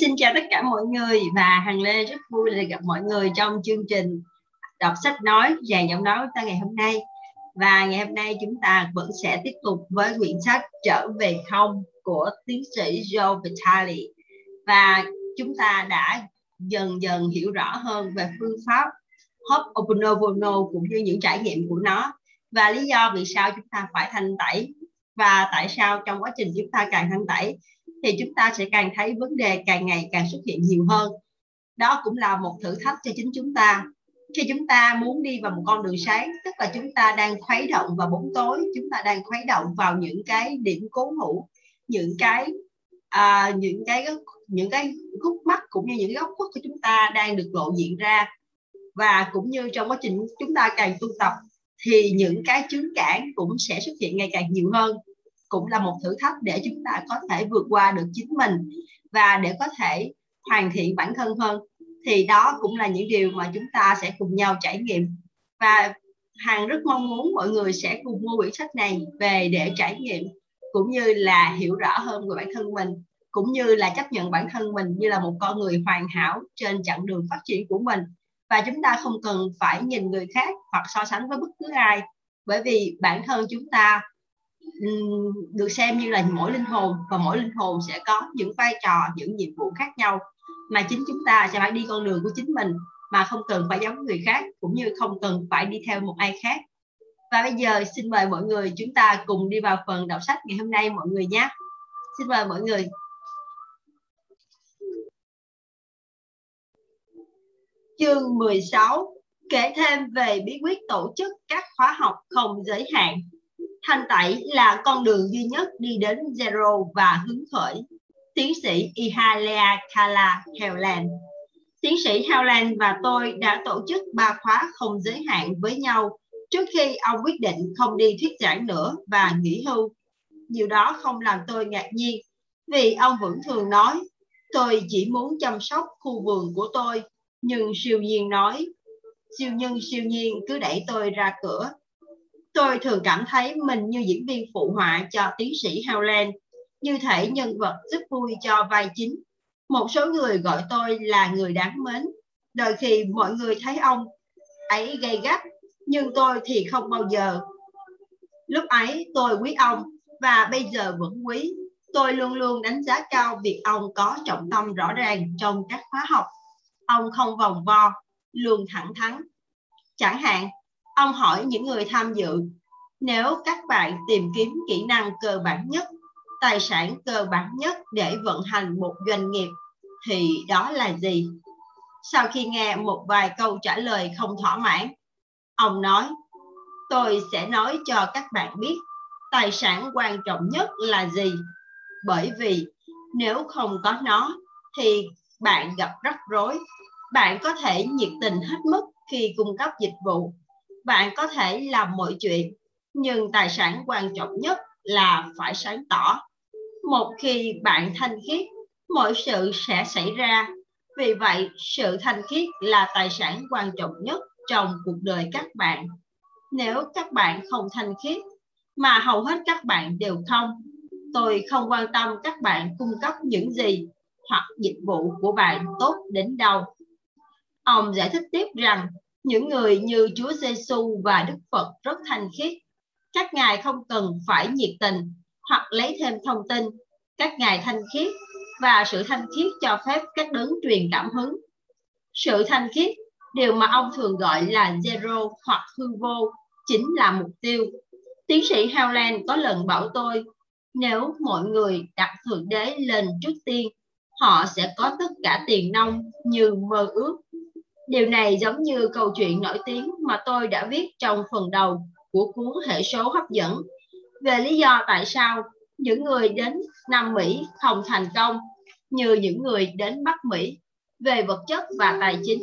xin chào tất cả mọi người và Hằng Lê rất vui được gặp mọi người trong chương trình đọc sách nói và giọng nói ta ngày hôm nay. Và ngày hôm nay chúng ta vẫn sẽ tiếp tục với quyển sách trở về không của tiến sĩ Joe Vitale. Và chúng ta đã dần dần hiểu rõ hơn về phương pháp Hop Oponopono cũng như những trải nghiệm của nó và lý do vì sao chúng ta phải thanh tẩy và tại sao trong quá trình chúng ta càng thanh tẩy thì chúng ta sẽ càng thấy vấn đề càng ngày càng xuất hiện nhiều hơn. Đó cũng là một thử thách cho chính chúng ta. Khi chúng ta muốn đi vào một con đường sáng tức là chúng ta đang khuấy động vào bóng tối chúng ta đang khuấy động vào những cái điểm cố hữu những cái à, những cái những cái khúc mắc cũng như những góc khuất của chúng ta đang được lộ diện ra. Và cũng như trong quá trình chúng ta càng tu tập thì những cái chướng cản cũng sẽ xuất hiện ngày càng nhiều hơn cũng là một thử thách để chúng ta có thể vượt qua được chính mình và để có thể hoàn thiện bản thân hơn. Thì đó cũng là những điều mà chúng ta sẽ cùng nhau trải nghiệm. Và Hằng rất mong muốn mọi người sẽ cùng mua quyển sách này về để trải nghiệm, cũng như là hiểu rõ hơn về bản thân mình, cũng như là chấp nhận bản thân mình như là một con người hoàn hảo trên chặng đường phát triển của mình. Và chúng ta không cần phải nhìn người khác hoặc so sánh với bất cứ ai, bởi vì bản thân chúng ta được xem như là mỗi linh hồn và mỗi linh hồn sẽ có những vai trò, những nhiệm vụ khác nhau. Mà chính chúng ta sẽ phải đi con đường của chính mình, mà không cần phải giống người khác, cũng như không cần phải đi theo một ai khác. Và bây giờ xin mời mọi người chúng ta cùng đi vào phần đọc sách ngày hôm nay mọi người nhé. Xin mời mọi người. Chương 16 kể thêm về bí quyết tổ chức các khóa học không giới hạn. Thanh tẩy là con đường duy nhất đi đến zero và hứng khởi. Tiến sĩ Ihalea Kala Howland Tiến sĩ Howland và tôi đã tổ chức ba khóa không giới hạn với nhau trước khi ông quyết định không đi thuyết giảng nữa và nghỉ hưu. Điều đó không làm tôi ngạc nhiên vì ông vẫn thường nói, tôi chỉ muốn chăm sóc khu vườn của tôi nhưng siêu nhiên nói, siêu nhân siêu nhiên cứ đẩy tôi ra cửa Tôi thường cảm thấy mình như diễn viên phụ họa cho tiến sĩ Howland, như thể nhân vật rất vui cho vai chính. Một số người gọi tôi là người đáng mến. Đôi khi mọi người thấy ông ấy gây gắt, nhưng tôi thì không bao giờ. Lúc ấy tôi quý ông và bây giờ vẫn quý. Tôi luôn luôn đánh giá cao việc ông có trọng tâm rõ ràng trong các khóa học. Ông không vòng vo, luôn thẳng thắn. Chẳng hạn, Ông hỏi những người tham dự, nếu các bạn tìm kiếm kỹ năng cơ bản nhất, tài sản cơ bản nhất để vận hành một doanh nghiệp, thì đó là gì? Sau khi nghe một vài câu trả lời không thỏa mãn, ông nói, tôi sẽ nói cho các bạn biết tài sản quan trọng nhất là gì. Bởi vì nếu không có nó thì bạn gặp rắc rối. Bạn có thể nhiệt tình hết mức khi cung cấp dịch vụ bạn có thể làm mọi chuyện, nhưng tài sản quan trọng nhất là phải sáng tỏ. Một khi bạn thanh khiết, mọi sự sẽ xảy ra. Vì vậy, sự thanh khiết là tài sản quan trọng nhất trong cuộc đời các bạn. Nếu các bạn không thanh khiết, mà hầu hết các bạn đều không, tôi không quan tâm các bạn cung cấp những gì hoặc dịch vụ của bạn tốt đến đâu. Ông giải thích tiếp rằng những người như Chúa Giêsu và Đức Phật rất thanh khiết. Các ngài không cần phải nhiệt tình hoặc lấy thêm thông tin. Các ngài thanh khiết và sự thanh khiết cho phép các đấng truyền cảm hứng. Sự thanh khiết, điều mà ông thường gọi là zero hoặc hư vô, chính là mục tiêu. Tiến sĩ Howland có lần bảo tôi, nếu mọi người đặt Thượng Đế lên trước tiên, họ sẽ có tất cả tiền nông như mơ ước Điều này giống như câu chuyện nổi tiếng mà tôi đã viết trong phần đầu của cuốn hệ số hấp dẫn về lý do tại sao những người đến Nam Mỹ không thành công như những người đến Bắc Mỹ về vật chất và tài chính.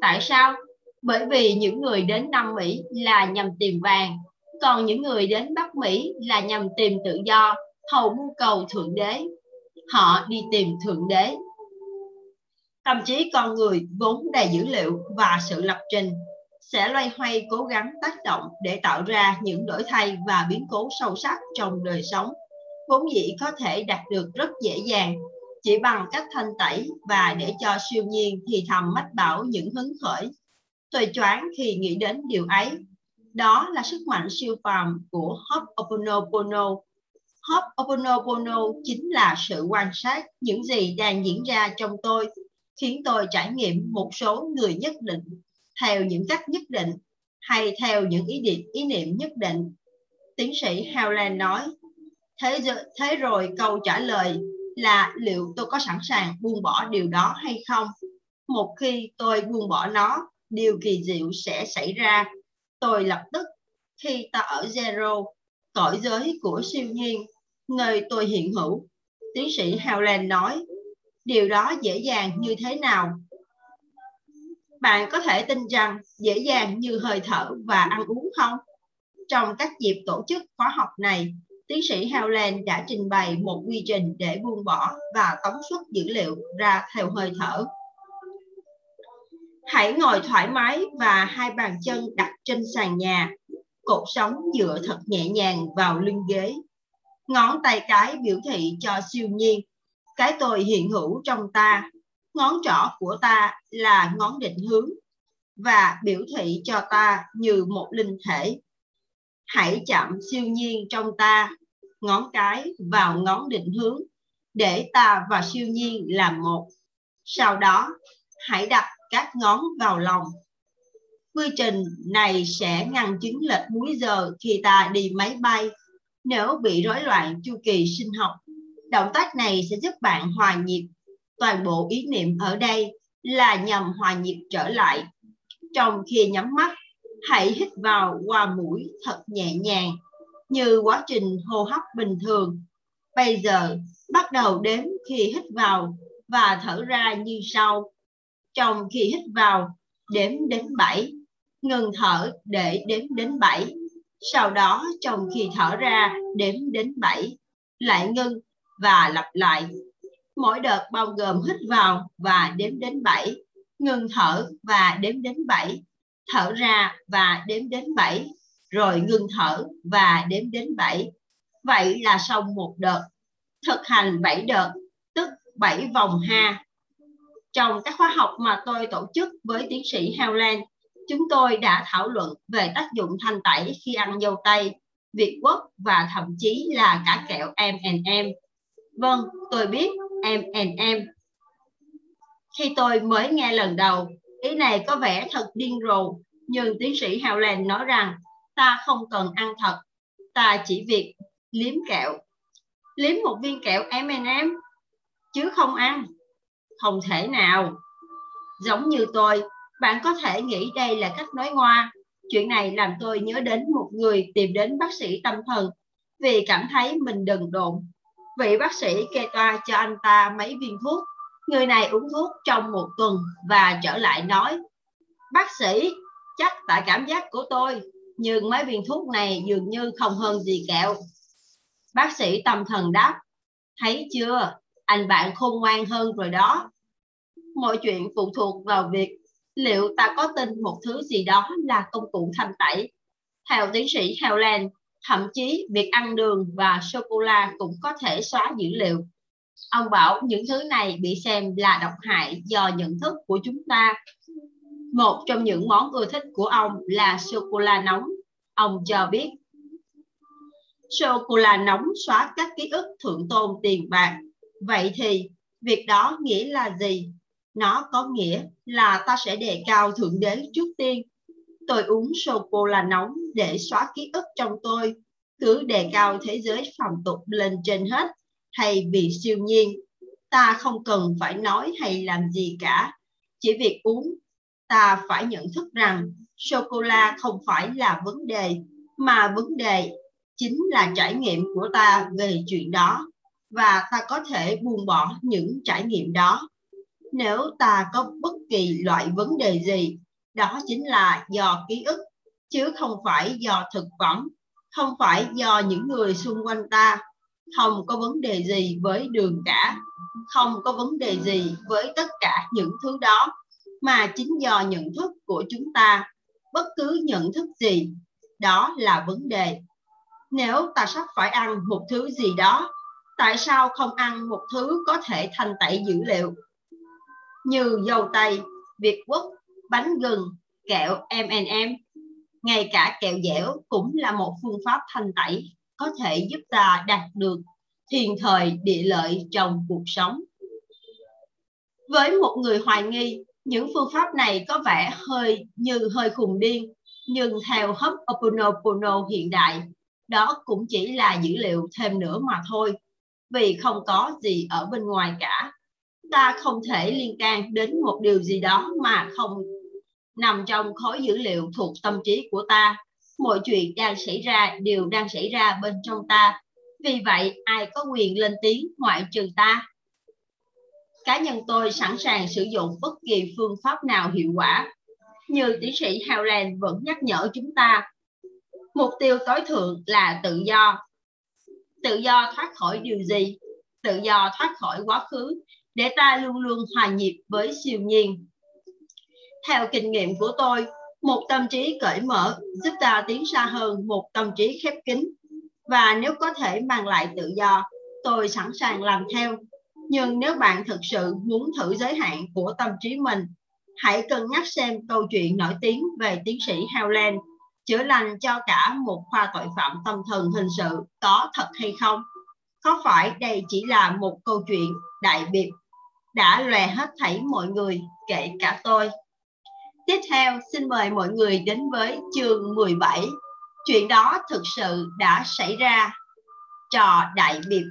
Tại sao? Bởi vì những người đến Nam Mỹ là nhằm tìm vàng, còn những người đến Bắc Mỹ là nhằm tìm tự do, hầu mưu cầu Thượng Đế. Họ đi tìm Thượng Đế Thậm chí con người vốn đầy dữ liệu và sự lập trình sẽ loay hoay cố gắng tác động để tạo ra những đổi thay và biến cố sâu sắc trong đời sống vốn dĩ có thể đạt được rất dễ dàng chỉ bằng cách thanh tẩy và để cho siêu nhiên thì thầm mách bảo những hứng khởi. Tôi choáng khi nghĩ đến điều ấy. Đó là sức mạnh siêu phàm của Ho'oponopono. Ho'oponopono chính là sự quan sát những gì đang diễn ra trong tôi, khiến tôi trải nghiệm một số người nhất định, theo những cách nhất định, hay theo những ý định ý niệm nhất định. Tiến sĩ Howland nói, thế, thế rồi câu trả lời là liệu tôi có sẵn sàng buông bỏ điều đó hay không? Một khi tôi buông bỏ nó điều kỳ diệu sẽ xảy ra. Tôi lập tức khi ta ở zero cõi giới của siêu nhiên nơi tôi hiện hữu. Tiến sĩ Howland nói điều đó dễ dàng như thế nào bạn có thể tin rằng dễ dàng như hơi thở và ăn uống không trong các dịp tổ chức khóa học này tiến sĩ Howland đã trình bày một quy trình để buông bỏ và tống xuất dữ liệu ra theo hơi thở. Hãy ngồi thoải mái và hai bàn chân đặt trên sàn nhà, cột sống dựa thật nhẹ nhàng vào lưng ghế. Ngón tay cái biểu thị cho siêu nhiên, cái tôi hiện hữu trong ta. Ngón trỏ của ta là ngón định hướng và biểu thị cho ta như một linh thể. Hãy chạm siêu nhiên trong ta, ngón cái vào ngón định hướng để ta và siêu nhiên làm một. Sau đó, hãy đặt các ngón vào lòng. Quy trình này sẽ ngăn chứng lệch múi giờ khi ta đi máy bay. Nếu bị rối loạn chu kỳ sinh học động tác này sẽ giúp bạn hòa nhịp toàn bộ ý niệm ở đây là nhằm hòa nhịp trở lại trong khi nhắm mắt hãy hít vào qua mũi thật nhẹ nhàng như quá trình hô hấp bình thường. Bây giờ bắt đầu đếm khi hít vào và thở ra như sau. Trong khi hít vào, đếm đến 7, ngừng thở để đếm đến 7. Sau đó trong khi thở ra, đếm đến 7, lại ngưng và lặp lại. Mỗi đợt bao gồm hít vào và đếm đến 7, ngừng thở và đếm đến 7, thở ra và đếm đến 7, rồi ngừng thở và đếm đến 7. Vậy là xong một đợt. Thực hành 7 đợt, tức 7 vòng ha. Trong các khóa học mà tôi tổ chức với tiến sĩ Howland, chúng tôi đã thảo luận về tác dụng thanh tẩy khi ăn dâu tây, việt Quốc và thậm chí là cả kẹo M&M. Vâng, tôi biết em em em. Khi tôi mới nghe lần đầu, ý này có vẻ thật điên rồ, nhưng tiến sĩ Howland nói rằng ta không cần ăn thật ta chỉ việc liếm kẹo. Liếm một viên kẹo M&M chứ không ăn. Không thể nào. Giống như tôi bạn có thể nghĩ đây là cách nói ngoa. Chuyện này làm tôi nhớ đến một người tìm đến bác sĩ tâm thần vì cảm thấy mình đần độn vị bác sĩ kê toa cho anh ta mấy viên thuốc người này uống thuốc trong một tuần và trở lại nói bác sĩ chắc tại cảm giác của tôi nhưng mấy viên thuốc này dường như không hơn gì kẹo. Bác sĩ tâm thần đáp, thấy chưa, anh bạn khôn ngoan hơn rồi đó. Mọi chuyện phụ thuộc vào việc liệu ta có tin một thứ gì đó là công cụ thanh tẩy. Theo tiến sĩ Howland, thậm chí việc ăn đường và sô-cô-la cũng có thể xóa dữ liệu. Ông bảo những thứ này bị xem là độc hại do nhận thức của chúng ta một trong những món ưa thích của ông là sô-cô-la nóng. Ông cho biết sô-cô-la nóng xóa các ký ức thượng tôn tiền bạc. Vậy thì, việc đó nghĩa là gì? Nó có nghĩa là ta sẽ đề cao Thượng Đế trước tiên. Tôi uống sô-cô-la nóng để xóa ký ức trong tôi. Cứ đề cao thế giới phàm tục lên trên hết. Hay vì siêu nhiên, ta không cần phải nói hay làm gì cả. Chỉ việc uống ta phải nhận thức rằng sô-cô-la không phải là vấn đề, mà vấn đề chính là trải nghiệm của ta về chuyện đó và ta có thể buông bỏ những trải nghiệm đó. Nếu ta có bất kỳ loại vấn đề gì, đó chính là do ký ức, chứ không phải do thực phẩm, không phải do những người xung quanh ta, không có vấn đề gì với đường cả, không có vấn đề gì với tất cả những thứ đó mà chính do nhận thức của chúng ta bất cứ nhận thức gì đó là vấn đề. Nếu ta sắp phải ăn một thứ gì đó tại sao không ăn một thứ có thể thanh tẩy dữ liệu? Như dầu tây, việt quất, bánh gừng, kẹo M&M. Ngay cả kẹo dẻo cũng là một phương pháp thanh tẩy có thể giúp ta đạt được thiền thời địa lợi trong cuộc sống. Với một người hoài nghi, những phương pháp này có vẻ hơi như hơi khùng điên, nhưng theo hấp Oponopono hiện đại, đó cũng chỉ là dữ liệu thêm nữa mà thôi, vì không có gì ở bên ngoài cả. Ta không thể liên can đến một điều gì đó mà không nằm trong khối dữ liệu thuộc tâm trí của ta. Mọi chuyện đang xảy ra đều đang xảy ra bên trong ta. Vì vậy, ai có quyền lên tiếng ngoại trừ ta? Cá nhân tôi sẵn sàng sử dụng bất kỳ phương pháp nào hiệu quả. Như tiến sĩ Howland vẫn nhắc nhở chúng ta, mục tiêu tối thượng là tự do. Tự do thoát khỏi điều gì? Tự do thoát khỏi quá khứ, để ta luôn luôn hòa nhịp với siêu nhiên. Theo kinh nghiệm của tôi, một tâm trí cởi mở giúp ta tiến xa hơn một tâm trí khép kín. Và nếu có thể mang lại tự do, tôi sẵn sàng làm theo. Nhưng nếu bạn thực sự muốn thử giới hạn của tâm trí mình, hãy cân nhắc xem câu chuyện nổi tiếng về tiến sĩ Howland chữa lành cho cả một khoa tội phạm tâm thần hình sự có thật hay không? Có phải đây chỉ là một câu chuyện đại biệt đã lòe hết thảy mọi người, kể cả tôi? Tiếp theo, xin mời mọi người đến với chương 17. Chuyện đó thực sự đã xảy ra. Trò đại biệt.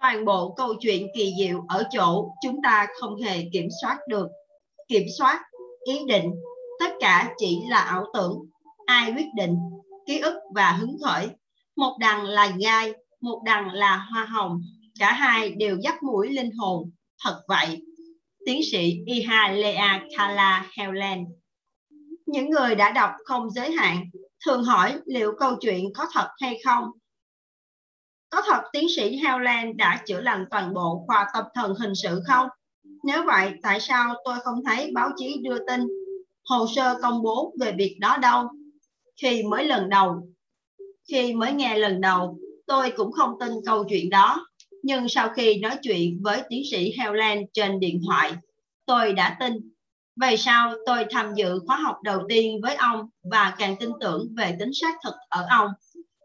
Toàn bộ câu chuyện kỳ diệu ở chỗ chúng ta không hề kiểm soát được. Kiểm soát ý định tất cả chỉ là ảo tưởng. Ai quyết định ký ức và hứng khởi. Một đằng là gai một đằng là hoa hồng. Cả hai đều dắt mũi linh hồn thật vậy tiến sĩ Iha Lea Kala Helen những người đã đọc không giới hạn thường hỏi liệu câu chuyện có thật hay không có thật tiến sĩ Helen đã chữa lành toàn bộ khoa tâm thần hình sự không? Nếu vậy, tại sao tôi không thấy báo chí đưa tin hồ sơ công bố về việc đó đâu? Khi mới lần đầu, khi mới nghe lần đầu, tôi cũng không tin câu chuyện đó. Nhưng sau khi nói chuyện với tiến sĩ Helen trên điện thoại, tôi đã tin. về sau tôi tham dự khóa học đầu tiên với ông và càng tin tưởng về tính xác thực ở ông?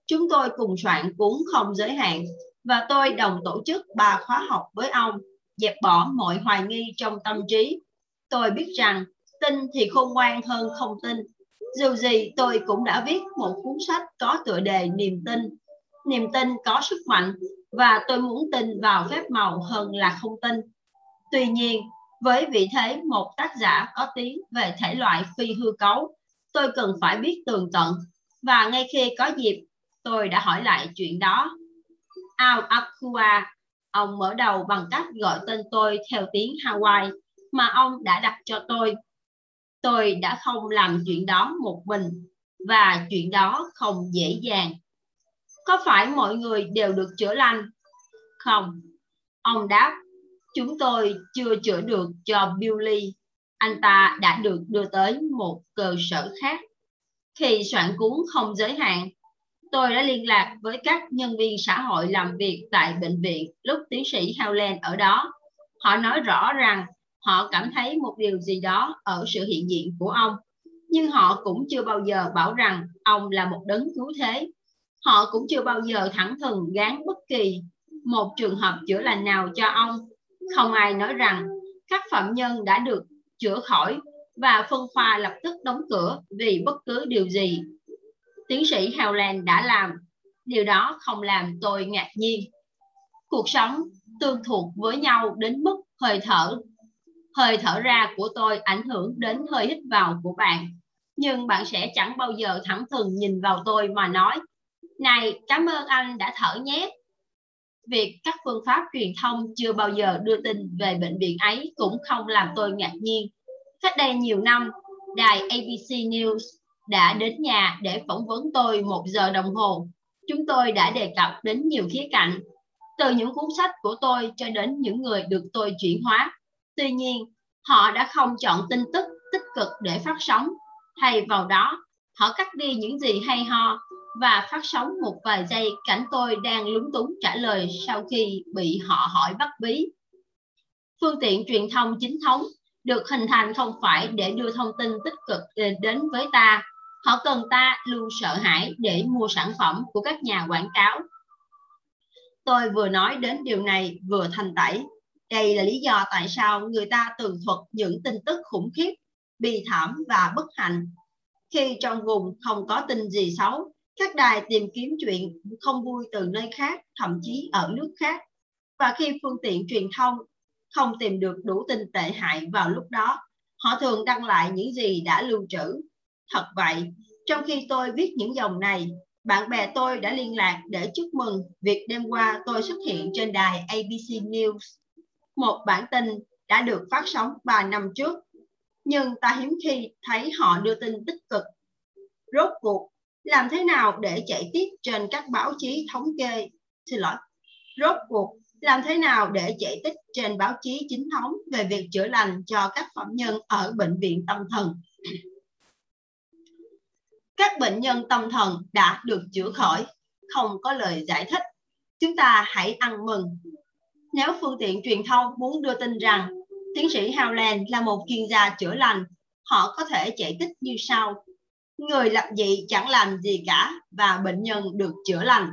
Chúng tôi cùng soạn cuốn không giới hạn và tôi đồng tổ chức ba khóa học với ông, dẹp bỏ mọi hoài nghi trong tâm trí. Tôi biết rằng tin thì khôn ngoan hơn không tin. Dù gì tôi cũng đã viết một cuốn sách có tựa đề niềm tin. Niềm tin có sức mạnh và tôi muốn tin vào phép màu hơn là không tin. Tuy nhiên, với vị thế một tác giả có tiếng về thể loại phi hư cấu, tôi cần phải biết tường tận và ngay khi có dịp tôi đã hỏi lại chuyện đó. Ao Akua, ông mở đầu bằng cách gọi tên tôi theo tiếng Hawaii mà ông đã đặt cho tôi. Tôi đã không làm chuyện đó một mình và chuyện đó không dễ dàng. Có phải mọi người đều được chữa lành? Không. Ông đáp, chúng tôi chưa chữa được cho Billy. Anh ta đã được đưa tới một cơ sở khác. Khi soạn cuốn không giới hạn, tôi đã liên lạc với các nhân viên xã hội làm việc tại bệnh viện lúc tiến sĩ Howland ở đó. Họ nói rõ rằng họ cảm thấy một điều gì đó ở sự hiện diện của ông, nhưng họ cũng chưa bao giờ bảo rằng ông là một đấng cứu thế. Họ cũng chưa bao giờ thẳng thừng gán bất kỳ một trường hợp chữa lành nào cho ông. Không ai nói rằng các phạm nhân đã được chữa khỏi và phân khoa lập tức đóng cửa vì bất cứ điều gì tiến sĩ Howland đã làm. Điều đó không làm tôi ngạc nhiên. Cuộc sống tương thuộc với nhau đến mức hơi thở. Hơi thở ra của tôi ảnh hưởng đến hơi hít vào của bạn. Nhưng bạn sẽ chẳng bao giờ thẳng thừng nhìn vào tôi mà nói này, cảm ơn anh đã thở nhé. Việc các phương pháp truyền thông chưa bao giờ đưa tin về bệnh viện ấy cũng không làm tôi ngạc nhiên. Cách đây nhiều năm, đài ABC News đã đến nhà để phỏng vấn tôi một giờ đồng hồ. Chúng tôi đã đề cập đến nhiều khía cạnh, từ những cuốn sách của tôi cho đến những người được tôi chuyển hóa. Tuy nhiên, họ đã không chọn tin tức tích cực để phát sóng. Thay vào đó, họ cắt đi những gì hay ho và phát sóng một vài giây cảnh tôi đang lúng túng trả lời sau khi bị họ hỏi bắt bí. Phương tiện truyền thông chính thống được hình thành không phải để đưa thông tin tích cực đến với ta. Họ cần ta luôn sợ hãi để mua sản phẩm của các nhà quảng cáo. Tôi vừa nói đến điều này vừa thành tẩy. Đây là lý do tại sao người ta tường thuật những tin tức khủng khiếp, bi thảm và bất hạnh. Khi trong vùng không có tin gì xấu, các đài tìm kiếm chuyện không vui từ nơi khác, thậm chí ở nước khác. Và khi phương tiện truyền thông không tìm được đủ tin tệ hại vào lúc đó, họ thường đăng lại những gì đã lưu trữ. Thật vậy, trong khi tôi viết những dòng này, bạn bè tôi đã liên lạc để chúc mừng việc đêm qua tôi xuất hiện trên đài ABC News. Một bản tin đã được phát sóng 3 năm trước, nhưng ta hiếm khi thấy họ đưa tin tích cực. Rốt cuộc, làm thế nào để chạy tiếp trên các báo chí thống kê? Xin lỗi. Rốt cuộc, làm thế nào để chạy tích trên báo chí chính thống về việc chữa lành cho các phạm nhân ở bệnh viện tâm thần. Các bệnh nhân tâm thần đã được chữa khỏi, không có lời giải thích. Chúng ta hãy ăn mừng. Nếu phương tiện truyền thông muốn đưa tin rằng tiến sĩ Howland là một chuyên gia chữa lành, họ có thể chạy tích như sau. Người lập dị chẳng làm gì cả và bệnh nhân được chữa lành.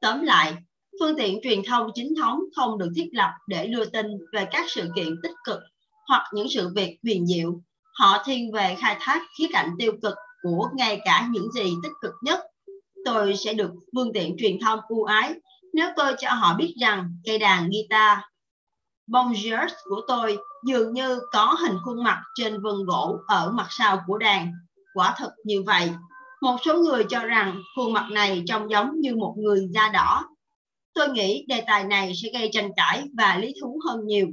Tóm lại, phương tiện truyền thông chính thống không được thiết lập để đưa tin về các sự kiện tích cực hoặc những sự việc huyền diệu. Họ thiên về khai thác khía cạnh tiêu cực của ngay cả những gì tích cực nhất. Tôi sẽ được phương tiện truyền thông ưu ái nếu tôi cho họ biết rằng cây đàn guitar Bonjour của tôi dường như có hình khuôn mặt trên vân gỗ ở mặt sau của đàn. Quả thật như vậy. Một số người cho rằng khuôn mặt này trông giống như một người da đỏ Tôi nghĩ đề tài này sẽ gây tranh cãi và lý thú hơn nhiều.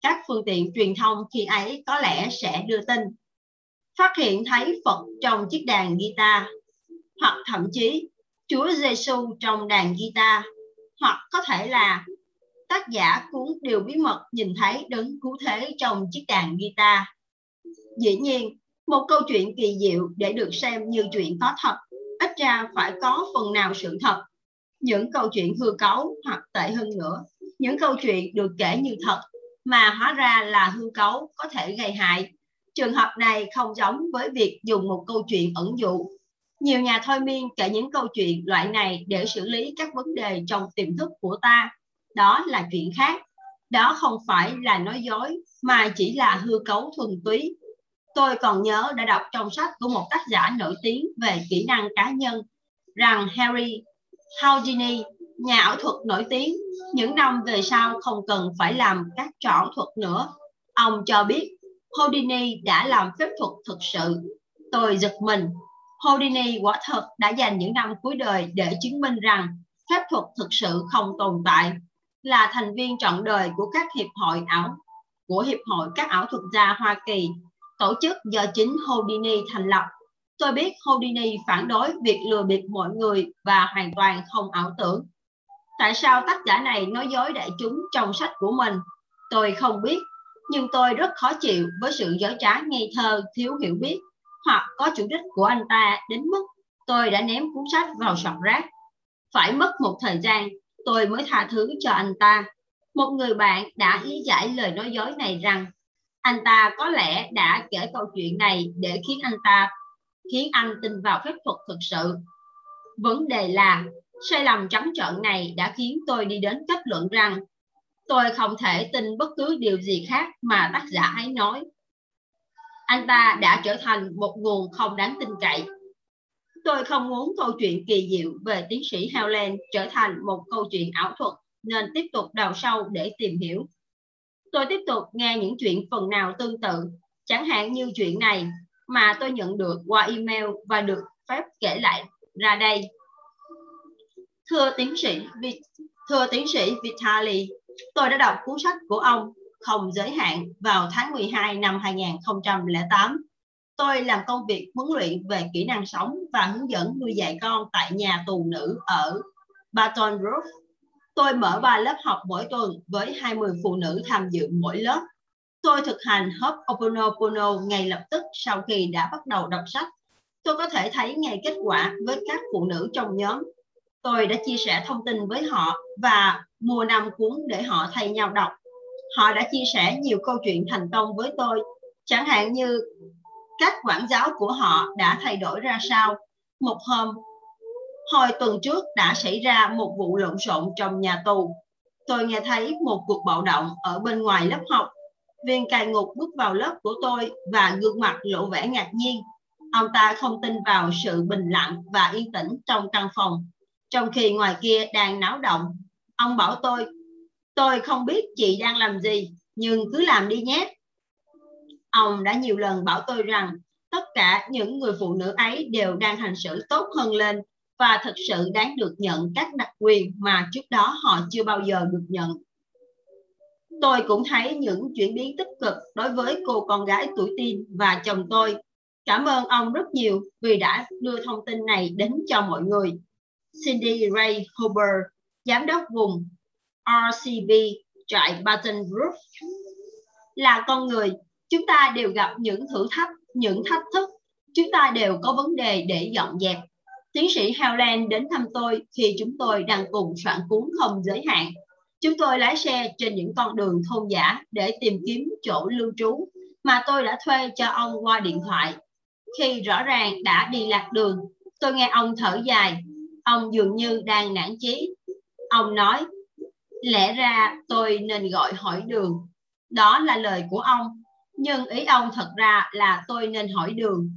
Các phương tiện truyền thông khi ấy có lẽ sẽ đưa tin. Phát hiện thấy Phật trong chiếc đàn guitar, hoặc thậm chí Chúa Giêsu trong đàn guitar, hoặc có thể là tác giả cuốn Điều Bí Mật nhìn thấy đấng cứu thế trong chiếc đàn guitar. Dĩ nhiên, một câu chuyện kỳ diệu để được xem như chuyện có thật, ít ra phải có phần nào sự thật. Những câu chuyện hư cấu hoặc tệ hơn nữa. Những câu chuyện được kể như thật mà hóa ra là hư cấu có thể gây hại. Trường hợp này không giống với việc dùng một câu chuyện ẩn dụ. Nhiều nhà thôi miên kể những câu chuyện loại này để xử lý các vấn đề trong tiềm thức của ta. Đó là chuyện khác. Đó không phải là nói dối mà chỉ là hư cấu thuần túy tôi còn nhớ đã đọc trong sách của một tác giả nổi tiếng về kỹ năng cá nhân rằng Harry Houdini, nhà ảo thuật nổi tiếng, những năm về sau không cần phải làm các trò ảo thuật nữa. Ông cho biết Houdini đã làm phép thuật thực sự. Tôi giật mình. Houdini quả thật đã dành những năm cuối đời để chứng minh rằng phép thuật thực sự không tồn tại. Là thành viên trọn đời của các hiệp hội ảo của Hiệp hội các ảo thuật gia Hoa Kỳ, tổ chức do chính Houdini thành lập Tôi biết Houdini phản đối việc lừa bịp mọi người và hoàn toàn không ảo tưởng. Tại sao tác giả này nói dối đại chúng trong sách của mình? Tôi không biết, nhưng tôi rất khó chịu với sự dối trá ngây thơ, thiếu hiểu biết hoặc có chủ đích của anh ta đến mức tôi đã ném cuốn sách vào sọt rác. Phải mất một thời gian, tôi mới tha thứ cho anh ta. Một người bạn đã lý giải lời nói dối này rằng anh ta có lẽ đã kể câu chuyện này để khiến anh ta, khiến anh tin vào phép thuật thực sự. Vấn đề là, sai lầm trắng trợn này đã khiến tôi đi đến kết luận rằng tôi không thể tin bất cứ điều gì khác mà tác giả ấy nói. Anh ta đã trở thành một nguồn không đáng tin cậy. Tôi không muốn câu chuyện kỳ diệu về tiến sĩ Howland trở thành một câu chuyện ảo thuật, nên tiếp tục đào sâu để tìm hiểu. Tôi tiếp tục nghe những chuyện phần nào tương tự, chẳng hạn như chuyện này mà tôi nhận được qua email và được phép kể lại ra đây. Thưa tiến sĩ thưa tiến sĩ Vitali, tôi đã đọc cuốn sách của ông không giới hạn vào tháng 12 năm 2008. Tôi làm công việc huấn luyện về kỹ năng sống và hướng dẫn nuôi dạy con tại nhà tù nữ ở Baton Rouge. Tôi mở ba lớp học mỗi tuần với 20 phụ nữ tham dự mỗi lớp Tôi thực hành Ho'oponopono ngay lập tức sau khi đã bắt đầu đọc sách. tôi có thể thấy ngay kết quả với các phụ nữ trong nhóm. Tôi đã chia sẻ thông tin với họ và mua năm cuốn để họ thay nhau đọc. Họ đã chia sẻ nhiều câu chuyện thành công với tôi, chẳng hạn như các quản giáo của họ đã thay đổi ra sao. Một hôm, hồi tuần trước đã xảy ra một vụ lộn xộn trong nhà tù. Tôi nghe thấy một cuộc bạo động ở bên ngoài lớp học. Viên cai ngục bước vào lớp của tôi và gương mặt lộ vẻ ngạc nhiên. Ông ta không tin vào sự bình lặng và yên tĩnh trong căn phòng, trong khi ngoài kia đang náo động. Ông bảo tôi, tôi không biết chị đang làm gì, nhưng cứ làm đi nhé. Ông đã nhiều lần bảo tôi rằng tất cả những người phụ nữ ấy đều đang hành xử tốt hơn lên và thực sự đáng được nhận các đặc quyền mà trước đó họ chưa bao giờ được nhận. Tôi cũng thấy những chuyển biến tích cực đối với cô con gái tuổi teen và chồng tôi. Cảm ơn ông rất nhiều vì đã đưa thông tin này đến cho mọi người. Cindy Ray Huber, giám đốc vùng RCB trại Baton Rouge. Là con người, chúng ta đều gặp những thử thách, những thách thức. Chúng ta đều có vấn đề để dọn dẹp Tiến sĩ Howland đến thăm tôi khi chúng tôi đang cùng soạn cuốn không giới hạn. Chúng tôi lái xe trên những con đường thôn giả để tìm kiếm chỗ lưu trú mà tôi đã thuê cho ông qua điện thoại. Khi rõ ràng đã đi lạc đường, tôi nghe ông thở dài. Ông dường như đang nản chí. Ông nói, lẽ ra tôi nên gọi hỏi đường. Đó là lời của ông. Nhưng ý ông thật ra là tôi nên hỏi đường.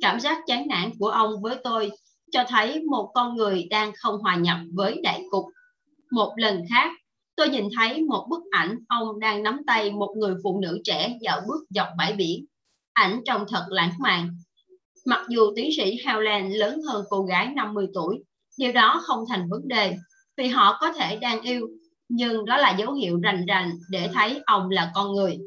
Cảm giác chán nản của ông với tôi cho thấy một con người đang không hòa nhập với đại cục. Một lần khác, tôi nhìn thấy một bức ảnh ông đang nắm tay một người phụ nữ trẻ dạo bước dọc bãi biển. Ảnh trông thật lãng mạn. Mặc dù tiến sĩ Howland lớn hơn cô gái 50 tuổi, điều đó không thành vấn đề vì họ có thể đang yêu, nhưng đó là dấu hiệu rành rành để thấy ông là con người.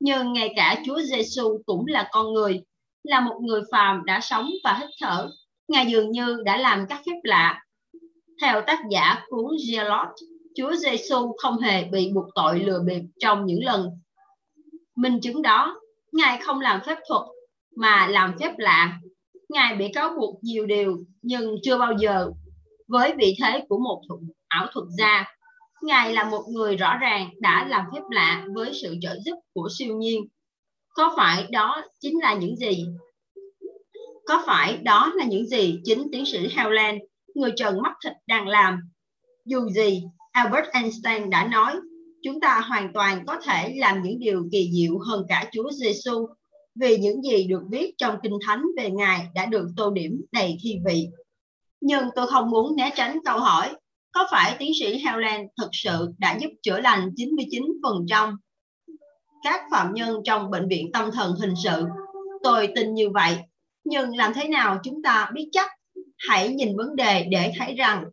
Nhưng ngay cả Chúa Giêsu cũng là con người, là một người phàm đã sống và hít thở Ngài dường như đã làm các phép lạ. Theo tác giả cuốn Gelot, Chúa Giêsu không hề bị buộc tội lừa bịp trong những lần. Minh chứng đó, Ngài không làm phép thuật mà làm phép lạ. Ngài bị cáo buộc nhiều điều nhưng chưa bao giờ với vị thế của một ảo thuật gia. Ngài là một người rõ ràng đã làm phép lạ với sự trợ giúp của siêu nhiên. Có phải đó chính là những gì có phải đó là những gì chính tiến sĩ Howland, người trần mắt thịt đang làm? Dù gì, Albert Einstein đã nói, chúng ta hoàn toàn có thể làm những điều kỳ diệu hơn cả Chúa Giêsu vì những gì được viết trong Kinh Thánh về Ngài đã được tô điểm đầy thi vị. Nhưng tôi không muốn né tránh câu hỏi, có phải tiến sĩ Howland thực sự đã giúp chữa lành 99% các phạm nhân trong bệnh viện tâm thần hình sự? Tôi tin như vậy nhưng làm thế nào chúng ta biết chắc? Hãy nhìn vấn đề để thấy rằng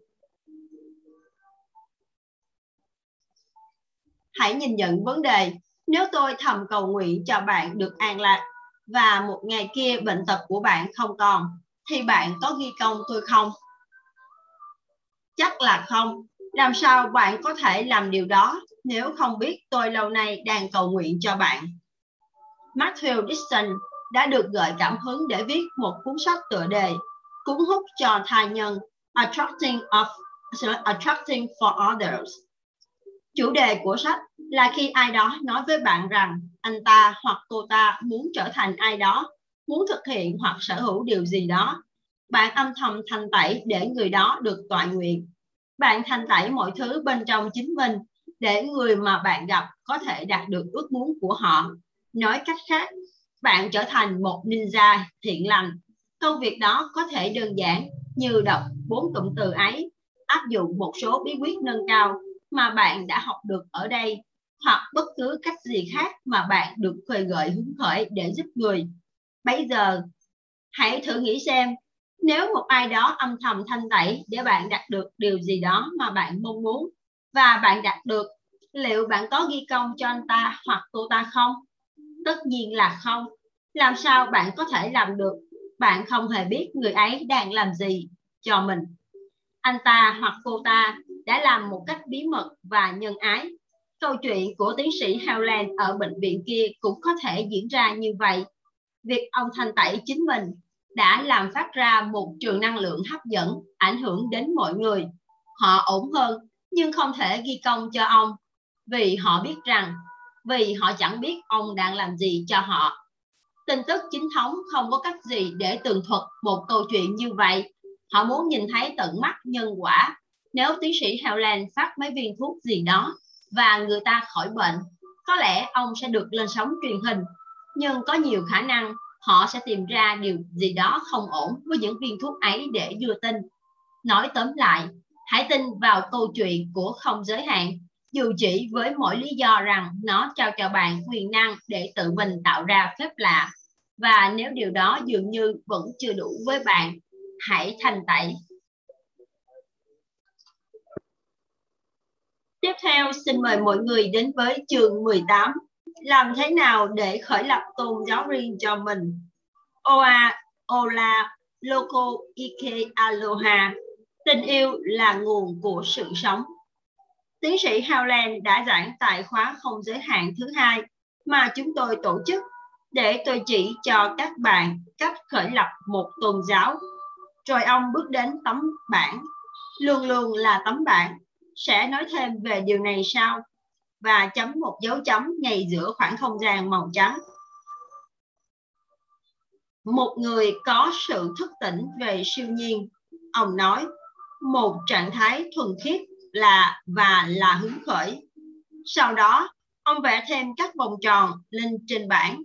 hãy nhìn nhận vấn đề. Nếu tôi thầm cầu nguyện cho bạn được an lạc và một ngày kia bệnh tật của bạn không còn, thì bạn có ghi công tôi không? Chắc là không. Làm sao bạn có thể làm điều đó nếu không biết tôi lâu nay đang cầu nguyện cho bạn? Matthew Dixon đã được gợi cảm hứng để viết một cuốn sách tựa đề Cuốn hút cho thai nhân Attracting, of, Attracting for Others. Chủ đề của sách là khi ai đó nói với bạn rằng anh ta hoặc cô ta muốn trở thành ai đó, muốn thực hiện hoặc sở hữu điều gì đó. Bạn âm thầm thành tẩy để người đó được tọa nguyện. Bạn thành tẩy mọi thứ bên trong chính mình để người mà bạn gặp có thể đạt được ước muốn của họ. Nói cách khác, bạn trở thành một ninja thiện lành. Công việc đó có thể đơn giản như đọc bốn cụm từ ấy, áp dụng một số bí quyết nâng cao mà bạn đã học được ở đây hoặc bất cứ cách gì khác mà bạn được khơi gợi hứng khởi để giúp người. Bây giờ, hãy thử nghĩ xem nếu một ai đó âm thầm thanh tẩy để bạn đạt được điều gì đó mà bạn mong muốn và bạn đạt được, liệu bạn có ghi công cho anh ta hoặc cô ta không? Tất nhiên là không. Làm sao bạn có thể làm được? Bạn không hề biết người ấy đang làm gì cho mình. Anh ta hoặc cô ta đã làm một cách bí mật và nhân ái. Câu chuyện của tiến sĩ Howland ở bệnh viện kia cũng có thể diễn ra như vậy. Việc ông thanh tẩy chính mình đã làm phát ra một trường năng lượng hấp dẫn, ảnh hưởng đến mọi người. Họ ổn hơn, nhưng không thể ghi công cho ông vì họ biết rằng vì họ chẳng biết ông đang làm gì cho họ. Tin tức chính thống không có cách gì để tường thuật một câu chuyện như vậy. Họ muốn nhìn thấy tận mắt nhân quả. Nếu tiến sĩ Howland phát mấy viên thuốc gì đó và người ta khỏi bệnh, có lẽ ông sẽ được lên sóng truyền hình. Nhưng có nhiều khả năng họ sẽ tìm ra điều gì đó không ổn với những viên thuốc ấy để đưa tin. Nói tóm lại, hãy tin vào câu chuyện của không giới hạn dù chỉ với mỗi lý do rằng nó trao cho bạn quyền năng để tự mình tạo ra phép lạ và nếu điều đó dường như vẫn chưa đủ với bạn hãy thành tẩy Tiếp theo, xin mời mọi người đến với chương 18. Làm thế nào để khởi lập tôn giáo riêng cho mình? Oa, Ola, Loco, Ike, Aloha. Tình yêu là nguồn của sự sống. Tiến sĩ Howland đã giảng tại khóa không giới hạn thứ hai mà chúng tôi tổ chức để tôi chỉ cho các bạn cách khởi lập một tôn giáo. Rồi ông bước đến tấm bảng, luôn luôn là tấm bảng, sẽ nói thêm về điều này sau và chấm một dấu chấm ngay giữa khoảng không gian màu trắng. Một người có sự thức tỉnh về siêu nhiên, ông nói, một trạng thái thuần khiết là và là hứng khởi. Sau đó, ông vẽ thêm các vòng tròn lên trên bảng.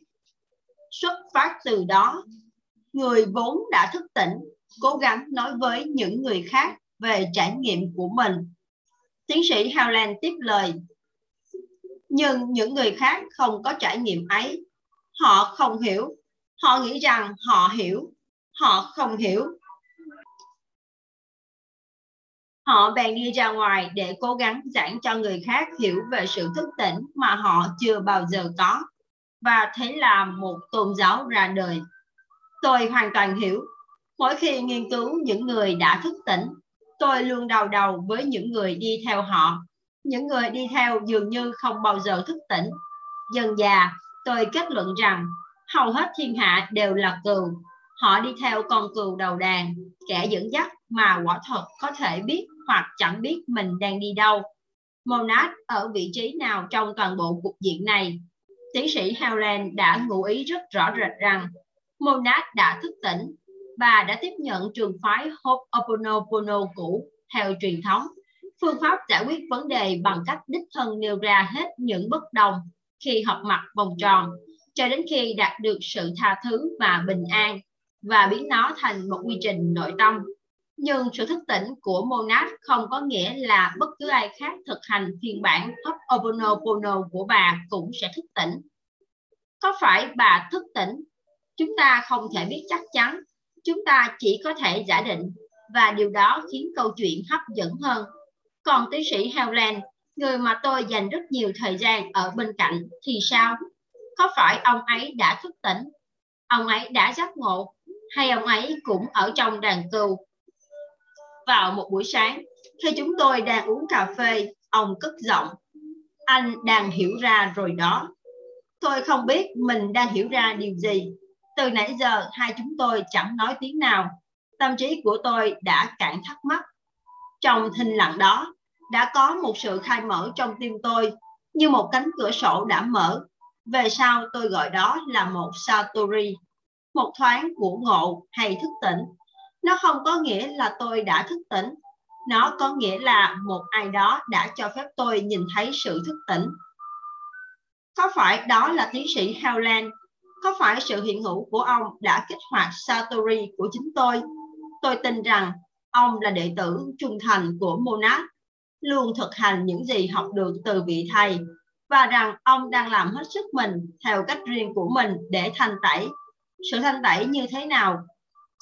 Xuất phát từ đó, người vốn đã thức tỉnh, cố gắng nói với những người khác về trải nghiệm của mình. Tiến sĩ Howland tiếp lời. Nhưng những người khác không có trải nghiệm ấy. Họ không hiểu. Họ nghĩ rằng họ hiểu. Họ không hiểu họ bèn đi ra ngoài để cố gắng giảng cho người khác hiểu về sự thức tỉnh mà họ chưa bao giờ có. Và thế là một tôn giáo ra đời. Tôi hoàn toàn hiểu. Mỗi khi nghiên cứu những người đã thức tỉnh, tôi luôn đau đầu với những người đi theo họ. Những người đi theo dường như không bao giờ thức tỉnh. Dần già tôi kết luận rằng hầu hết thiên hạ đều là cừu. Họ đi theo con cừu đầu đàn, kẻ dẫn dắt mà quả thật có thể biết hoặc chẳng biết mình đang đi đâu. Monad ở vị trí nào trong toàn bộ cục diện này? Tiến sĩ Howland đã ngụ ý rất rõ rệt rằng Monad đã thức tỉnh và đã tiếp nhận trường phái Ho'oponopono cũ theo truyền thống. Phương pháp giải quyết vấn đề bằng cách đích thân nêu ra hết những bất đồng khi học mặt vòng tròn, cho đến khi đạt được sự tha thứ và bình an và biến nó thành một quy trình nội tâm nhưng sự thức tỉnh của Monad không có nghĩa là bất cứ ai khác thực hành phiên bản Ho'oponopono của bà cũng sẽ thức tỉnh. Có phải bà thức tỉnh? Chúng ta không thể biết chắc chắn. Chúng ta chỉ có thể giả định và điều đó khiến câu chuyện hấp dẫn hơn. Còn tiến sĩ Howland, người mà tôi dành rất nhiều thời gian ở bên cạnh thì sao? Có phải ông ấy đã thức tỉnh? Ông ấy đã giác ngộ hay ông ấy cũng ở trong đàn cừu vào một buổi sáng, khi chúng tôi đang uống cà phê, ông cất giọng. Anh đang hiểu ra rồi đó. Tôi không biết mình đang hiểu ra điều gì. Từ nãy giờ hai chúng tôi chẳng nói tiếng nào. Tâm trí của tôi đã cạn thắc mắc. Trong thinh lặng đó, đã có một sự khai mở trong tim tôi, như một cánh cửa sổ đã mở. Về sau tôi gọi đó là một Satori, một thoáng của ngộ hay thức tỉnh nó không có nghĩa là tôi đã thức tỉnh. Nó có nghĩa là một ai đó đã cho phép tôi nhìn thấy sự thức tỉnh. Có phải đó là tiến sĩ Howland? Có phải sự hiện hữu của ông đã kích hoạt Satori của chính tôi? Tôi tin rằng ông là đệ tử trung thành của Monad luôn thực hành những gì học được từ vị thầy, và rằng ông đang làm hết sức mình theo cách riêng của mình để thanh tẩy. Sự thanh tẩy như thế nào?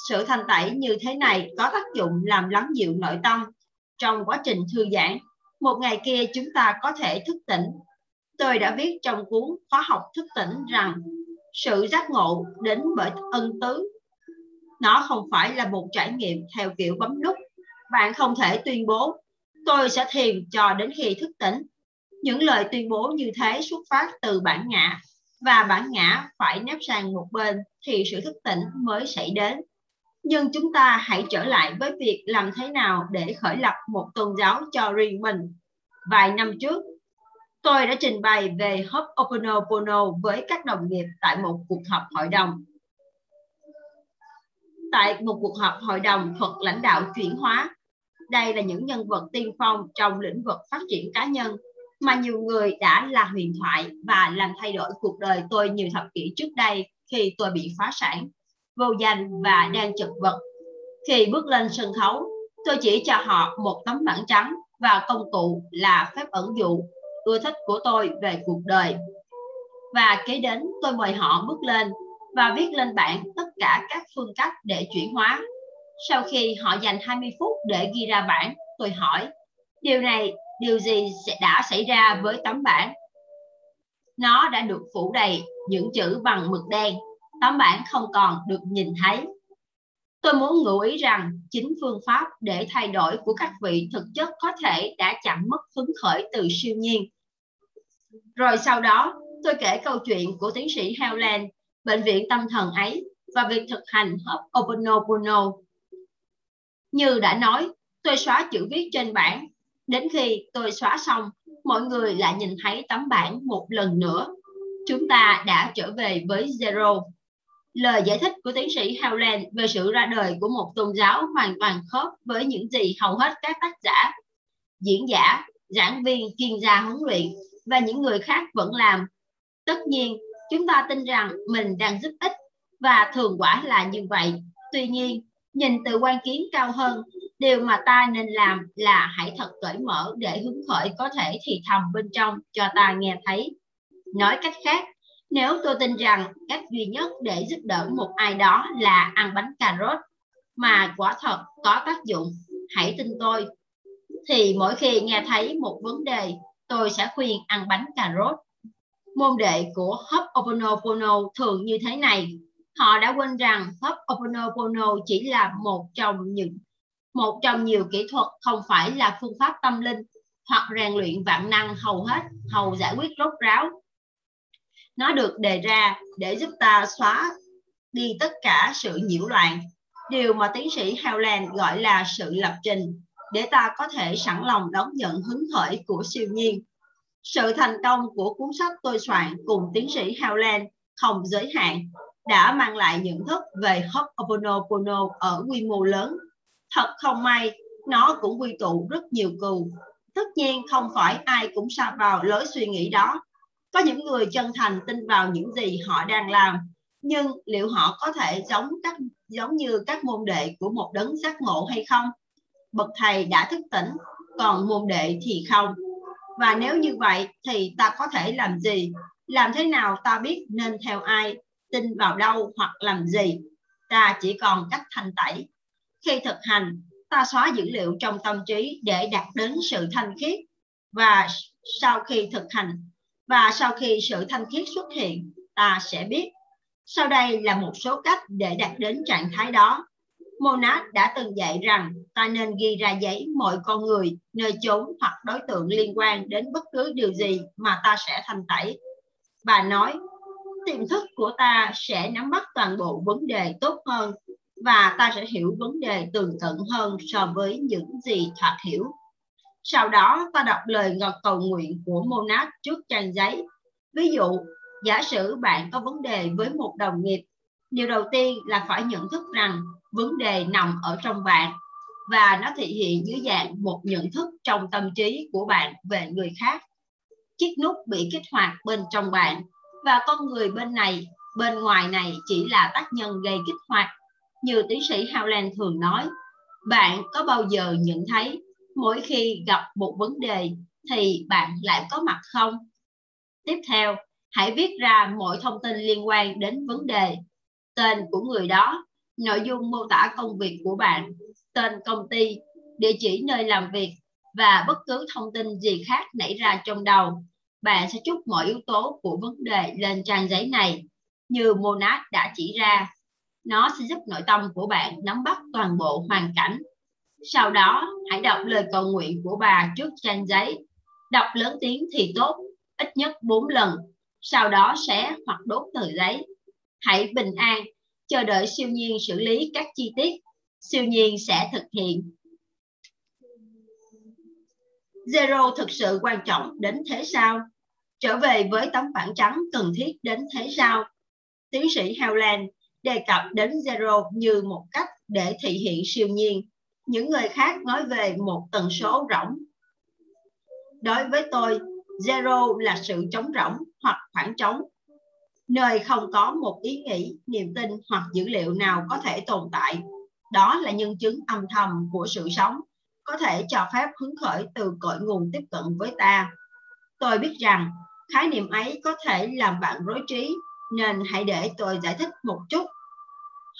Sự thanh tẩy như thế này có tác dụng làm lắng dịu nội tâm trong quá trình thư giãn. Một ngày kia chúng ta có thể thức tỉnh. Tôi đã viết trong cuốn khóa học thức tỉnh rằng sự giác ngộ đến bởi ân tứ. Nó không phải là một trải nghiệm theo kiểu bấm nút. Bạn không thể tuyên bố, tôi sẽ thiền cho đến khi thức tỉnh. Những lời tuyên bố như thế xuất phát từ bản ngã, và bản ngã phải nép sang một bên thì sự thức tỉnh mới xảy đến nhưng chúng ta hãy trở lại với việc làm thế nào để khởi lập một tôn giáo cho riêng mình. Vài năm trước, tôi đã trình bày về Ho'oponopono với các đồng nghiệp tại một cuộc họp hội đồng. Tại một cuộc họp hội đồng thuật lãnh đạo chuyển hóa, đây là những nhân vật tiên phong trong lĩnh vực phát triển cá nhân mà nhiều người đã là huyền thoại và làm thay đổi cuộc đời tôi nhiều thập kỷ trước đây khi tôi bị phá sản, vô danh và đang chật vật. Khi bước lên sân khấu, tôi chỉ cho họ một tấm bảng trắng và công cụ là phép ẩn dụ ưa thích của tôi về cuộc đời. Và kế đến tôi mời họ bước lên và viết lên bảng tất cả các phương cách để chuyển hóa. Sau khi họ dành 20 phút để ghi ra bảng, tôi hỏi, điều này, điều gì sẽ đã xảy ra với tấm bảng? Nó đã được phủ đầy những chữ bằng mực đen, tấm bảng không còn được nhìn thấy. Tôi muốn ngụ ý rằng chính phương pháp để thay đổi của các vị thực chất có thể đã chặn mất hứng khởi từ siêu nhiên. Rồi sau đó, tôi kể câu chuyện của tiến sĩ Helen, bệnh viện tâm thần ấy và việc thực hành Ho'oponopono. Như đã nói, tôi xóa chữ viết trên bảng. Đến khi tôi xóa xong, mọi người lại nhìn thấy tấm bảng một lần nữa. Chúng ta đã trở về với Zero. Lời giải thích của tiến sĩ Howland về sự ra đời của một tôn giáo hoàn toàn khớp với những gì hầu hết các tác giả, diễn giả, giảng viên, chuyên gia huấn luyện và những người khác vẫn làm. Tất nhiên, chúng ta tin rằng mình đang giúp ích và thường quả là như vậy. Tuy nhiên, nhìn từ quan kiến cao hơn, điều mà ta nên làm là hãy thật cởi mở để hứng khởi có thể thì thầm bên trong cho ta nghe thấy. Nói cách khác, nếu tôi tin rằng cách duy nhất để giúp đỡ một ai đó là ăn bánh cà rốt mà quả thật có tác dụng, hãy tin tôi. Thì mỗi khi nghe thấy một vấn đề, tôi sẽ khuyên ăn bánh cà rốt. Môn đệ của Hoponopono thường như thế này. Họ đã quên rằng Hoponopono chỉ là một trong những một trong nhiều kỹ thuật không phải là phương pháp tâm linh hoặc rèn luyện vạn năng hầu hết hầu giải quyết rốt ráo nó được đề ra để giúp ta xóa đi tất cả sự nhiễu loạn điều mà tiến sĩ Howland gọi là sự lập trình để ta có thể sẵn lòng đón nhận hứng khởi của siêu nhiên sự thành công của cuốn sách tôi soạn cùng tiến sĩ Howland không giới hạn đã mang lại nhận thức về Ho'oponopono ở quy mô lớn. Thật không may, nó cũng quy tụ rất nhiều cừu. Tất nhiên không phải ai cũng sa vào lối suy nghĩ đó có những người chân thành tin vào những gì họ đang làm, nhưng liệu họ có thể giống các, giống như các môn đệ của một đấng giác ngộ hay không? Bậc thầy đã thức tỉnh, còn môn đệ thì không. Và nếu như vậy thì ta có thể làm gì? Làm thế nào ta biết nên theo ai? Tin vào đâu hoặc làm gì? Ta chỉ còn cách thanh tẩy. Khi thực hành, ta xóa dữ liệu trong tâm trí để đạt đến sự thanh khiết. Và sau khi thực hành và sau khi sự thanh khiết xuất hiện, ta sẽ biết. Sau đây là một số cách để đạt đến trạng thái đó. Monad đã từng dạy rằng ta nên ghi ra giấy mọi con người, nơi chốn hoặc đối tượng liên quan đến bất cứ điều gì mà ta sẽ thanh tẩy. Bà nói, tiềm thức của ta sẽ nắm bắt toàn bộ vấn đề tốt hơn và ta sẽ hiểu vấn đề tường tận hơn so với những gì thoạt hiểu. Sau đó ta đọc lời ngọt cầu nguyện của Monad trước trang giấy. Ví dụ, giả sử bạn có vấn đề với một đồng nghiệp, điều đầu tiên là phải nhận thức rằng vấn đề nằm ở trong bạn và nó thể hiện dưới dạng một nhận thức trong tâm trí của bạn về người khác. Chiếc nút bị kích hoạt bên trong bạn và con người bên này, bên ngoài này chỉ là tác nhân gây kích hoạt. Như tiến sĩ Howland thường nói, bạn có bao giờ nhận thấy mỗi khi gặp một vấn đề thì bạn lại có mặt không? Tiếp theo, hãy viết ra mọi thông tin liên quan đến vấn đề, tên của người đó, nội dung mô tả công việc của bạn, tên công ty, địa chỉ nơi làm việc và bất cứ thông tin gì khác nảy ra trong đầu. Bạn sẽ chúc mọi yếu tố của vấn đề lên trang giấy này như Monad đã chỉ ra. Nó sẽ giúp nội tâm của bạn nắm bắt toàn bộ hoàn cảnh sau đó, hãy đọc lời cầu nguyện của bà trước trang giấy. Đọc lớn tiếng thì tốt, ít nhất 4 lần. Sau đó xé hoặc đốt tờ giấy. Hãy bình an chờ đợi siêu nhiên xử lý các chi tiết. Siêu nhiên sẽ thực hiện. Zero thực sự quan trọng đến thế sao? Trở về với tấm phản trắng cần thiết đến thế sao? Tiến sĩ Howland đề cập đến Zero như một cách để thể hiện siêu nhiên. Những người khác nói về một tần số rỗng. Đối với tôi, Zero là sự trống rỗng hoặc khoảng trống nơi không có một ý nghĩ, niềm tin hoặc dữ liệu nào có thể tồn tại. Đó là nhân chứng âm thầm của sự sống, có thể cho phép hứng khởi từ cội nguồn tiếp cận với ta. Tôi biết rằng khái niệm ấy có thể làm bạn rối trí, nên hãy để tôi giải thích một chút.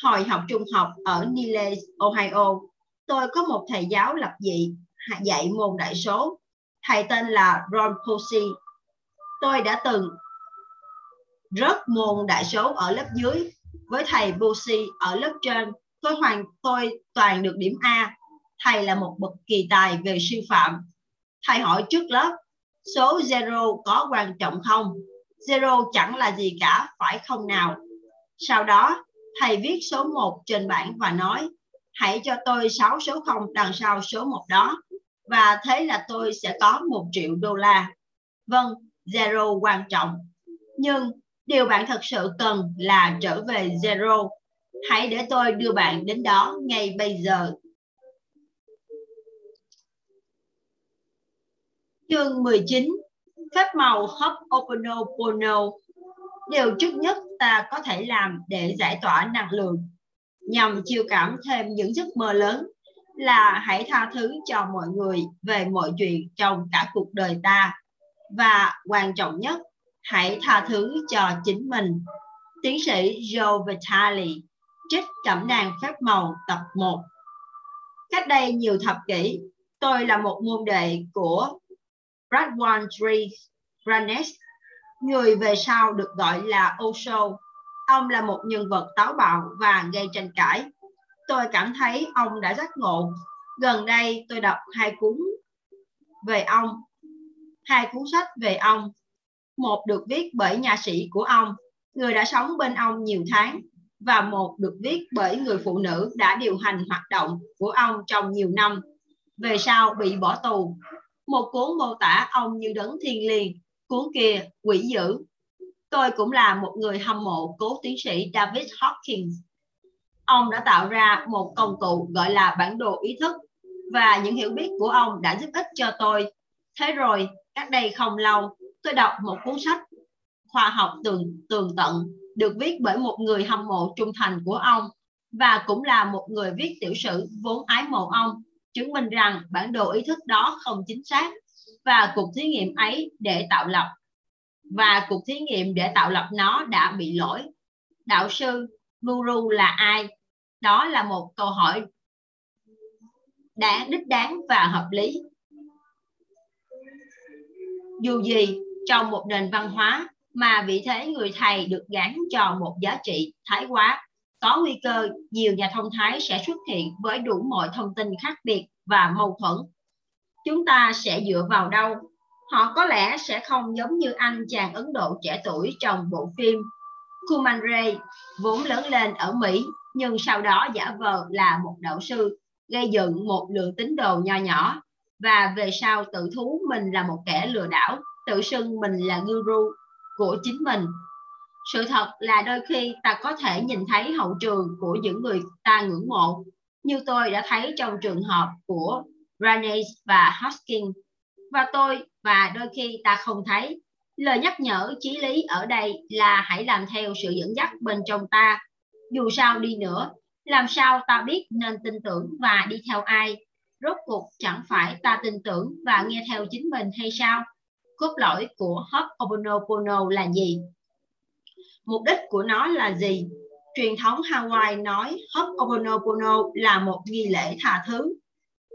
Hồi học trung học ở Niles, Ohio, tôi có một thầy giáo lập dị dạy môn đại số. Thầy tên là Ron Posey. Tôi đã từng rớt môn đại số ở lớp dưới với thầy Posey ở lớp trên. Tôi hoàn, tôi toàn được điểm A. Thầy là một bậc kỳ tài về sư phạm. Thầy hỏi trước lớp, số zero có quan trọng không? Zero chẳng là gì cả, phải không nào? Sau đó, thầy viết số 1 trên bảng và nói hãy cho tôi 6 số 0 đằng sau số 1 đó, và thế là tôi sẽ có một triệu đô la vâng zero quan trọng nhưng Điều bạn thật sự cần là trở về zero. Hãy để tôi đưa bạn đến đó ngay bây giờ. Chương 19 Phép màu Ho'oponopono Điều trước nhất ta có thể làm để giải tỏa năng lượng nhằm chiêu cảm thêm những giấc mơ lớn là hãy tha thứ cho mọi người về mọi chuyện trong cả cuộc đời ta và quan trọng nhất hãy tha thứ cho chính mình. Tiến sĩ Joe Vitale trích cẩm nang phép màu tập 1. Cách đây nhiều thập kỷ, tôi là một môn đệ của Bradwan Branes, người về sau được gọi là Osho. Ông là một nhân vật táo bạo và gây tranh cãi. Tôi cảm thấy ông đã giác ngộ. Gần đây tôi đọc hai cuốn về ông, hai cuốn sách về ông một được viết bởi nhà sĩ của ông, người đã sống bên ông nhiều tháng, và một được viết bởi người phụ nữ đã điều hành hoạt động của ông trong nhiều năm, về sau bị bỏ tù. Một cuốn mô tả ông như đấng thiên liêng, cuốn kia quỷ dữ. Tôi cũng là một người hâm mộ cố tiến sĩ David Hawkins. Ông đã tạo ra một công cụ gọi là bản đồ ý thức và những hiểu biết của ông đã giúp ích cho tôi. Thế rồi, cách đây không lâu, tôi đọc một cuốn sách khoa học tường tường tận được viết bởi một người hâm mộ trung thành của ông và cũng là một người viết tiểu sử vốn ái mộ ông chứng minh rằng bản đồ ý thức đó không chính xác và cuộc thí nghiệm ấy để tạo lập và cuộc thí nghiệm để tạo lập nó đã bị lỗi. Đạo sư guru là ai? Đó là một câu hỏi đáng đích đáng và hợp lý. Dù gì, trong một nền văn hóa mà vị thế người thầy được gắn cho một giá trị thái quá, có nguy cơ nhiều nhà thông thái sẽ xuất hiện với đủ mọi thông tin khác biệt và mâu thuẫn. Chúng ta sẽ dựa vào đâu? Họ có lẽ sẽ không giống như anh chàng ấn độ trẻ tuổi trong bộ phim Kuman Ray, vốn lớn lên ở Mỹ, nhưng sau đó giả vờ là một đạo sư, gây dựng một lượng tín đồ nho nhỏ. Và về sau, tự thú mình là một kẻ lừa đảo, tự xưng mình là guru của chính mình. Sự thật là đôi khi ta có thể nhìn thấy hậu trường của những người ta ngưỡng mộ, như tôi đã thấy trong trường hợp của Ranes và Hoskins và tôi và đôi khi ta không thấy lời nhắc nhở chí lý ở đây là hãy làm theo sự dẫn dắt bên trong ta dù sao đi nữa làm sao ta biết nên tin tưởng và đi theo ai rốt cuộc chẳng phải ta tin tưởng và nghe theo chính mình hay sao cốt lõi của Ho'oponopono là gì? Mục đích của nó là gì? Truyền thống Hawaii nói Ho'oponopono là một nghi lễ tha thứ.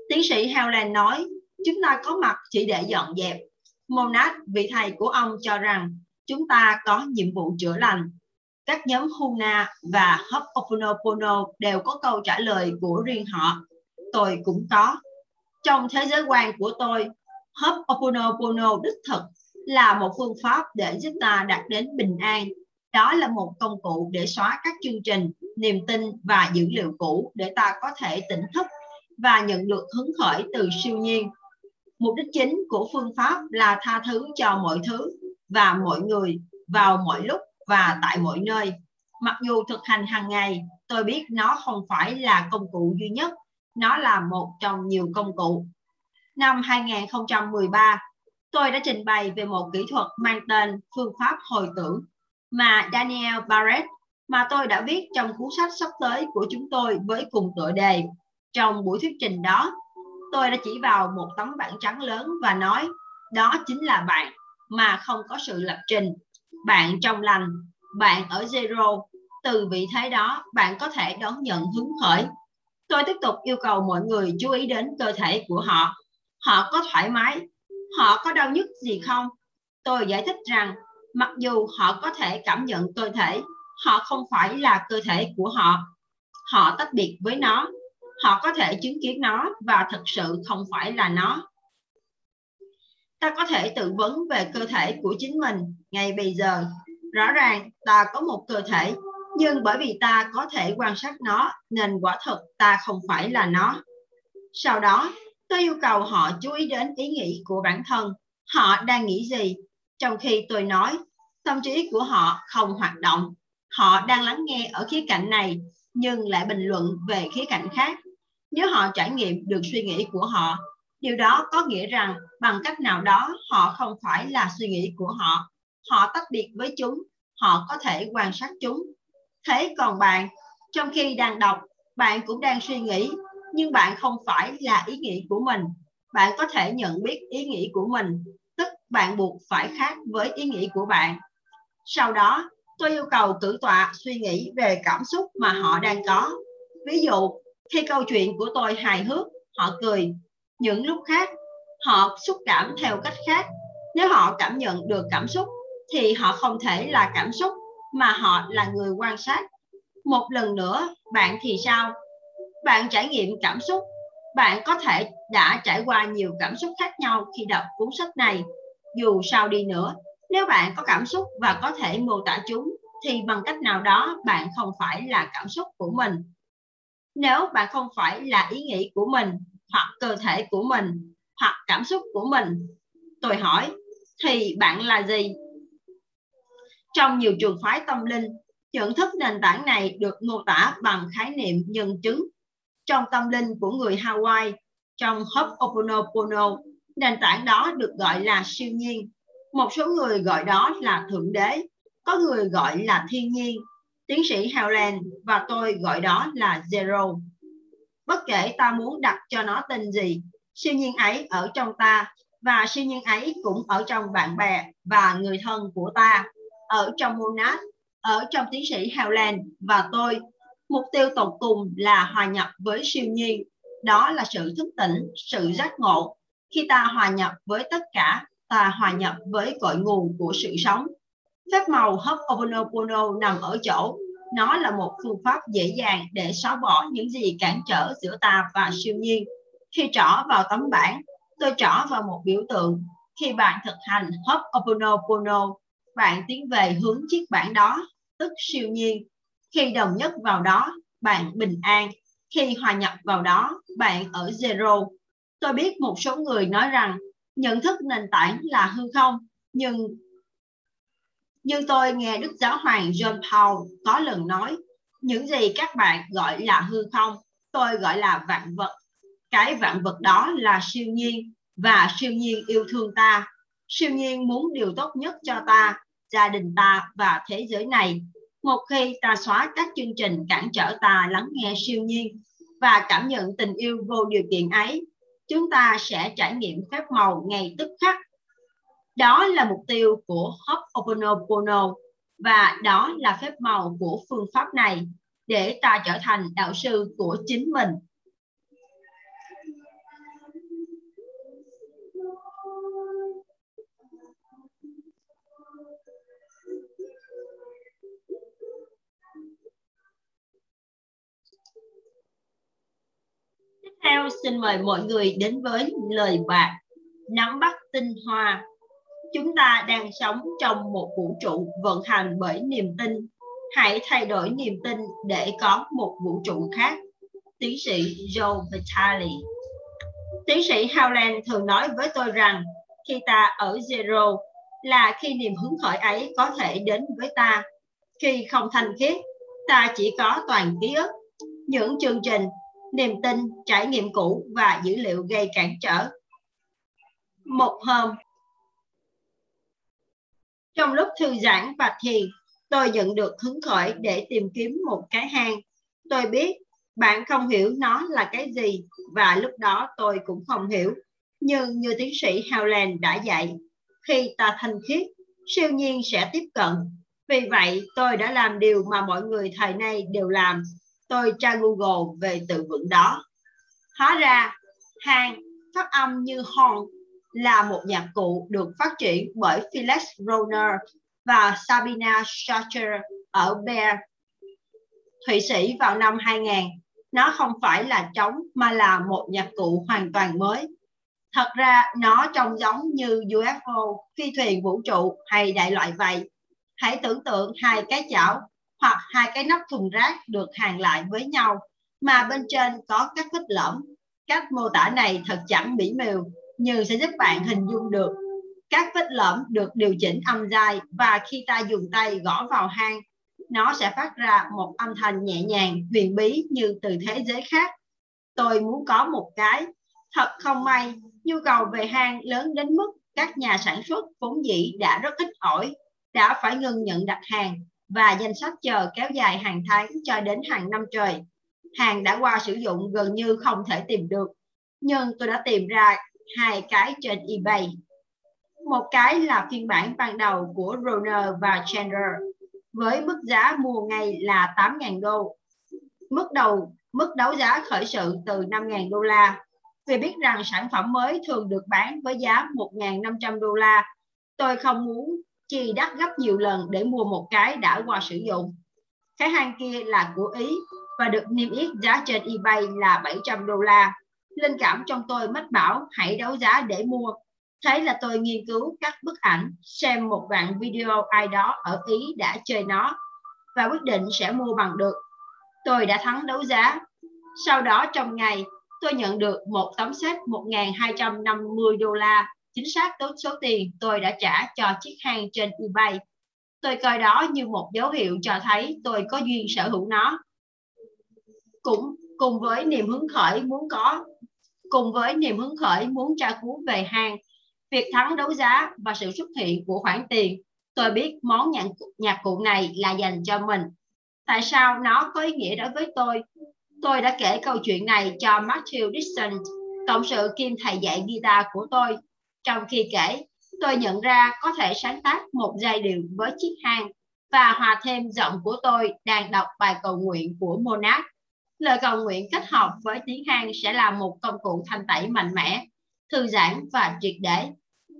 Tiến sĩ Helen nói, chúng ta có mặt chỉ để dọn dẹp. Monad, vị thầy của ông cho rằng chúng ta có nhiệm vụ chữa lành. Các nhóm Huna và Hoponopono đều có câu trả lời của riêng họ. Tôi cũng có. Trong thế giới quan của tôi, Hoponopono đích thực là một phương pháp để giúp ta đạt đến bình an. đó là một công cụ để xóa các chương trình niềm tin và dữ liệu cũ để ta có thể tỉnh thức và nhận được hứng khởi từ siêu nhiên mục đích chính của phương pháp là tha thứ cho mọi thứ và mọi người vào mọi lúc và tại mọi nơi mặc dù thực hành hàng ngày tôi biết nó không phải là công cụ duy nhất nó là một trong nhiều công cụ năm 2013 tôi đã trình bày về một kỹ thuật mang tên phương pháp hồi tưởng mà Daniel Barrett mà tôi đã viết trong cuốn sách sắp tới của chúng tôi với cùng tựa đề. Trong buổi thuyết trình đó, tôi đã chỉ vào một tấm bảng trắng lớn và nói đó chính là bạn mà không có sự lập trình. Bạn trong lành, bạn ở zero. Từ vị thế đó, bạn có thể đón nhận hứng khởi. Tôi tiếp tục yêu cầu mọi người chú ý đến cơ thể của họ. Họ có thoải mái, họ có đau nhức gì không? Tôi giải thích rằng mặc dù họ có thể cảm nhận cơ thể họ không phải là cơ thể của họ họ tách biệt với nó họ có thể chứng kiến nó và thực sự không phải là nó. Ta có thể tự vấn về cơ thể của chính mình ngay bây giờ. Rõ ràng, ta có một cơ thể, nhưng bởi vì ta có thể quan sát nó, nên quả thực ta không phải là nó. Sau đó tôi yêu cầu họ chú ý đến ý nghĩ của bản thân. Họ đang nghĩ gì? Trong khi tôi nói, tâm trí của họ không hoạt động. Họ đang lắng nghe ở khía cạnh này, nhưng lại bình luận về khía cạnh khác nếu họ trải nghiệm được suy nghĩ của họ, điều đó có nghĩa rằng bằng cách nào đó họ không phải là suy nghĩ của họ. Họ tách biệt với chúng, họ có thể quan sát chúng. Thế còn bạn, trong khi đang đọc, bạn cũng đang suy nghĩ, nhưng bạn không phải là ý nghĩ của mình. Bạn có thể nhận biết ý nghĩ của mình, tức bạn buộc phải khác với ý nghĩ của bạn. Sau đó, tôi yêu cầu cử tọa suy nghĩ về cảm xúc mà họ đang có. Ví dụ khi câu chuyện của tôi hài hước, họ cười. Những lúc khác, họ xúc cảm theo cách khác. Nếu họ cảm nhận được cảm xúc, thì họ không thể là cảm xúc, mà họ là người quan sát. Một lần nữa, bạn thì sao? Bạn trải nghiệm cảm xúc. Bạn có thể đã trải qua nhiều cảm xúc khác nhau khi đọc cuốn sách này. Dù sao đi nữa, nếu bạn có cảm xúc và có thể mô tả chúng, thì bằng cách nào đó bạn không phải là cảm xúc của mình nếu bạn không phải là ý nghĩ của mình, hoặc cơ thể của mình, hoặc cảm xúc của mình, tôi hỏi, thì bạn là gì? Trong nhiều trường phái tâm linh nhận thức nền tảng này được mô tả bằng khái niệm nhân chứng. Trong tâm linh của người Hawaii, trong Ho'oponopono, nền tảng đó được gọi là siêu nhiên. Một số người gọi đó là thượng đế, có người gọi là thiên nhiên tiến sĩ Howland và tôi gọi đó là zero. Bất kể ta muốn đặt cho nó tên gì, siêu nhiên ấy ở trong ta và siêu nhiên ấy cũng ở trong bạn bè và người thân của ta. Ở trong monad ở trong tiến sĩ Howland và tôi, mục tiêu tột cùng là hòa nhập với siêu nhiên. Đó là sự thức tỉnh, sự giác ngộ. Khi ta hòa nhập với tất cả, ta hòa nhập với cội nguồn của sự sống. Phép màu Ho'oponopono nằm ở chỗ nó là một phương pháp dễ dàng để xóa bỏ những gì cản trở giữa ta và siêu nhiên. Khi trỏ vào tấm bảng, tôi trỏ vào một biểu tượng. Khi bạn thực hành Ho'oponopono, bạn tiến về hướng chiếc bảng đó, tức siêu nhiên. Khi đồng nhất vào đó, bạn bình an. Khi hòa nhập vào đó, bạn ở zero. Tôi biết một số người nói rằng nhận thức nền tảng là hư không nhưng nhưng tôi nghe Đức Giáo Hoàng John Paul có lần nói, những gì các bạn gọi là hư không, tôi gọi là vạn vật cái vạn vật đó là siêu nhiên và siêu nhiên yêu thương ta siêu nhiên muốn điều tốt nhất cho ta, gia đình ta và thế giới này một khi ta xóa các chương trình cản trở ta lắng nghe siêu nhiên và cảm nhận tình yêu vô điều kiện ấy, chúng ta sẽ trải nghiệm phép màu ngay tức khắc. Đó là mục tiêu của Ho'oponopono và đó là phép màu của phương pháp này để ta trở thành đạo sư của chính mình. Tiếp theo, xin mời mọi người đến với lời bạc, nắm bắt tinh hoa Chúng ta đang sống trong một vũ trụ vận hành bởi niềm tin. Hãy thay đổi niềm tin để có một vũ trụ khác. Tiến sĩ Joe Vitale Tiến sĩ Howland thường nói với tôi rằng khi ta ở zero là khi niềm hứng khởi ấy có thể đến với ta. Khi không thanh khiết, ta chỉ có toàn ký ức, những chương trình, niềm tin, trải nghiệm cũ và dữ liệu gây cản trở. Một hôm, trong lúc thư giãn và thiền, tôi nhận được hứng khởi để tìm kiếm một cái hang. Tôi biết bạn không hiểu nó là cái gì và lúc đó tôi cũng không hiểu. Nhưng như tiến sĩ Howland đã dạy, khi ta thanh khiết, siêu nhiên sẽ tiếp cận. Vì vậy, tôi đã làm điều mà mọi người thời nay đều làm. Tôi tra Google về từ vựng đó. Hóa ra, hang phát âm như hòn là một nhạc cụ được phát triển bởi Felix Rohner và Sabina Schacher ở Bern, Thụy Sĩ vào năm 2000. Nó không phải là trống mà là một nhạc cụ hoàn toàn mới. Thật ra nó trông giống như UFO, phi thuyền vũ trụ hay đại loại vậy. Hãy tưởng tượng hai cái chảo hoặc hai cái nắp thùng rác được hàng lại với nhau mà bên trên có các vết lõm. Cách mô tả này thật chẳng mỹ miều như sẽ giúp bạn hình dung được các vết lõm được điều chỉnh âm dài và khi ta dùng tay gõ vào hang, nó sẽ phát ra một âm thanh nhẹ nhàng, huyền bí như từ thế giới khác. Tôi muốn có một cái, thật không may, nhu cầu về hang lớn đến mức các nhà sản xuất vốn dĩ đã rất ít ỏi, đã phải ngừng nhận đặt hàng và danh sách chờ kéo dài hàng tháng cho đến hàng năm trời. Hàng đã qua sử dụng gần như không thể tìm được, nhưng tôi đã tìm ra hai cái trên eBay. Một cái là phiên bản ban đầu của Roner và Chandler với mức giá mua ngay là 8.000 đô. Mức đầu mức đấu giá khởi sự từ 5.000 đô la. Vì biết rằng sản phẩm mới thường được bán với giá 1.500 đô la, tôi không muốn chi đắt gấp nhiều lần để mua một cái đã qua sử dụng. Cái hàng kia là của Ý và được niêm yết giá trên eBay là 700 đô la linh cảm trong tôi mách bảo, hãy đấu giá để mua. Thế là tôi nghiên cứu các bức ảnh, xem một đoạn video ai đó ở ý đã chơi nó và quyết định sẽ mua bằng được. Tôi đã thắng đấu giá. Sau đó trong ngày, tôi nhận được một tấm xét 1.250 đô la. Chính xác tốt số tiền tôi đã trả cho chiếc hang trên eBay tôi coi đó như một dấu hiệu cho thấy tôi có duyên sở hữu nó. Cũng cùng với niềm hứng khởi muốn có cùng với niềm hứng khởi muốn tra cứu về hàng, việc thắng đấu giá và sự xuất hiện của khoản tiền, tôi biết món nhạc, nhạc cụ này là dành cho mình. Tại sao nó có ý nghĩa đối với tôi? Tôi đã kể câu chuyện này cho Matthew Dixon, cộng sự kiêm thầy dạy guitar của tôi. Trong khi kể, tôi nhận ra có thể sáng tác một giai điệu với chiếc hang và hòa thêm giọng của tôi đang đọc bài cầu nguyện của Monarch Lời cầu nguyện kết hợp với tiếng Hàn sẽ là một công cụ thanh tẩy mạnh mẽ, thư giãn và triệt để.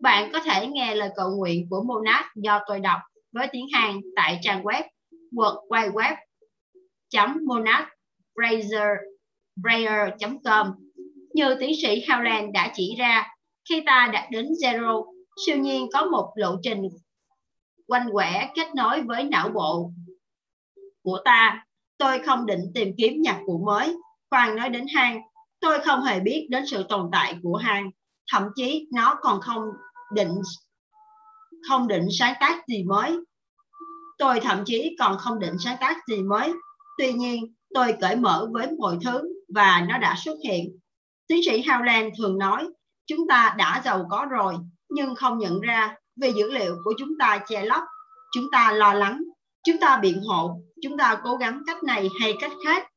Bạn có thể nghe lời cầu nguyện của Monad do tôi đọc với tiếng Hàn tại trang web worldwideweb.monadbrayer.com. Như tiến sĩ Howland đã chỉ ra, khi ta đạt đến zero, siêu nhiên có một lộ trình quanh quẻ kết nối với não bộ của ta tôi không định tìm kiếm nhạc cụ mới. Khoan nói đến hang, tôi không hề biết đến sự tồn tại của hang. Thậm chí nó còn không định không định sáng tác gì mới. Tôi thậm chí còn không định sáng tác gì mới. Tuy nhiên, tôi cởi mở với mọi thứ và nó đã xuất hiện. Tiến sĩ Howland thường nói, chúng ta đã giàu có rồi, nhưng không nhận ra vì dữ liệu của chúng ta che lấp. Chúng ta lo lắng, chúng ta biện hộ, chúng ta cố gắng cách này hay cách khác,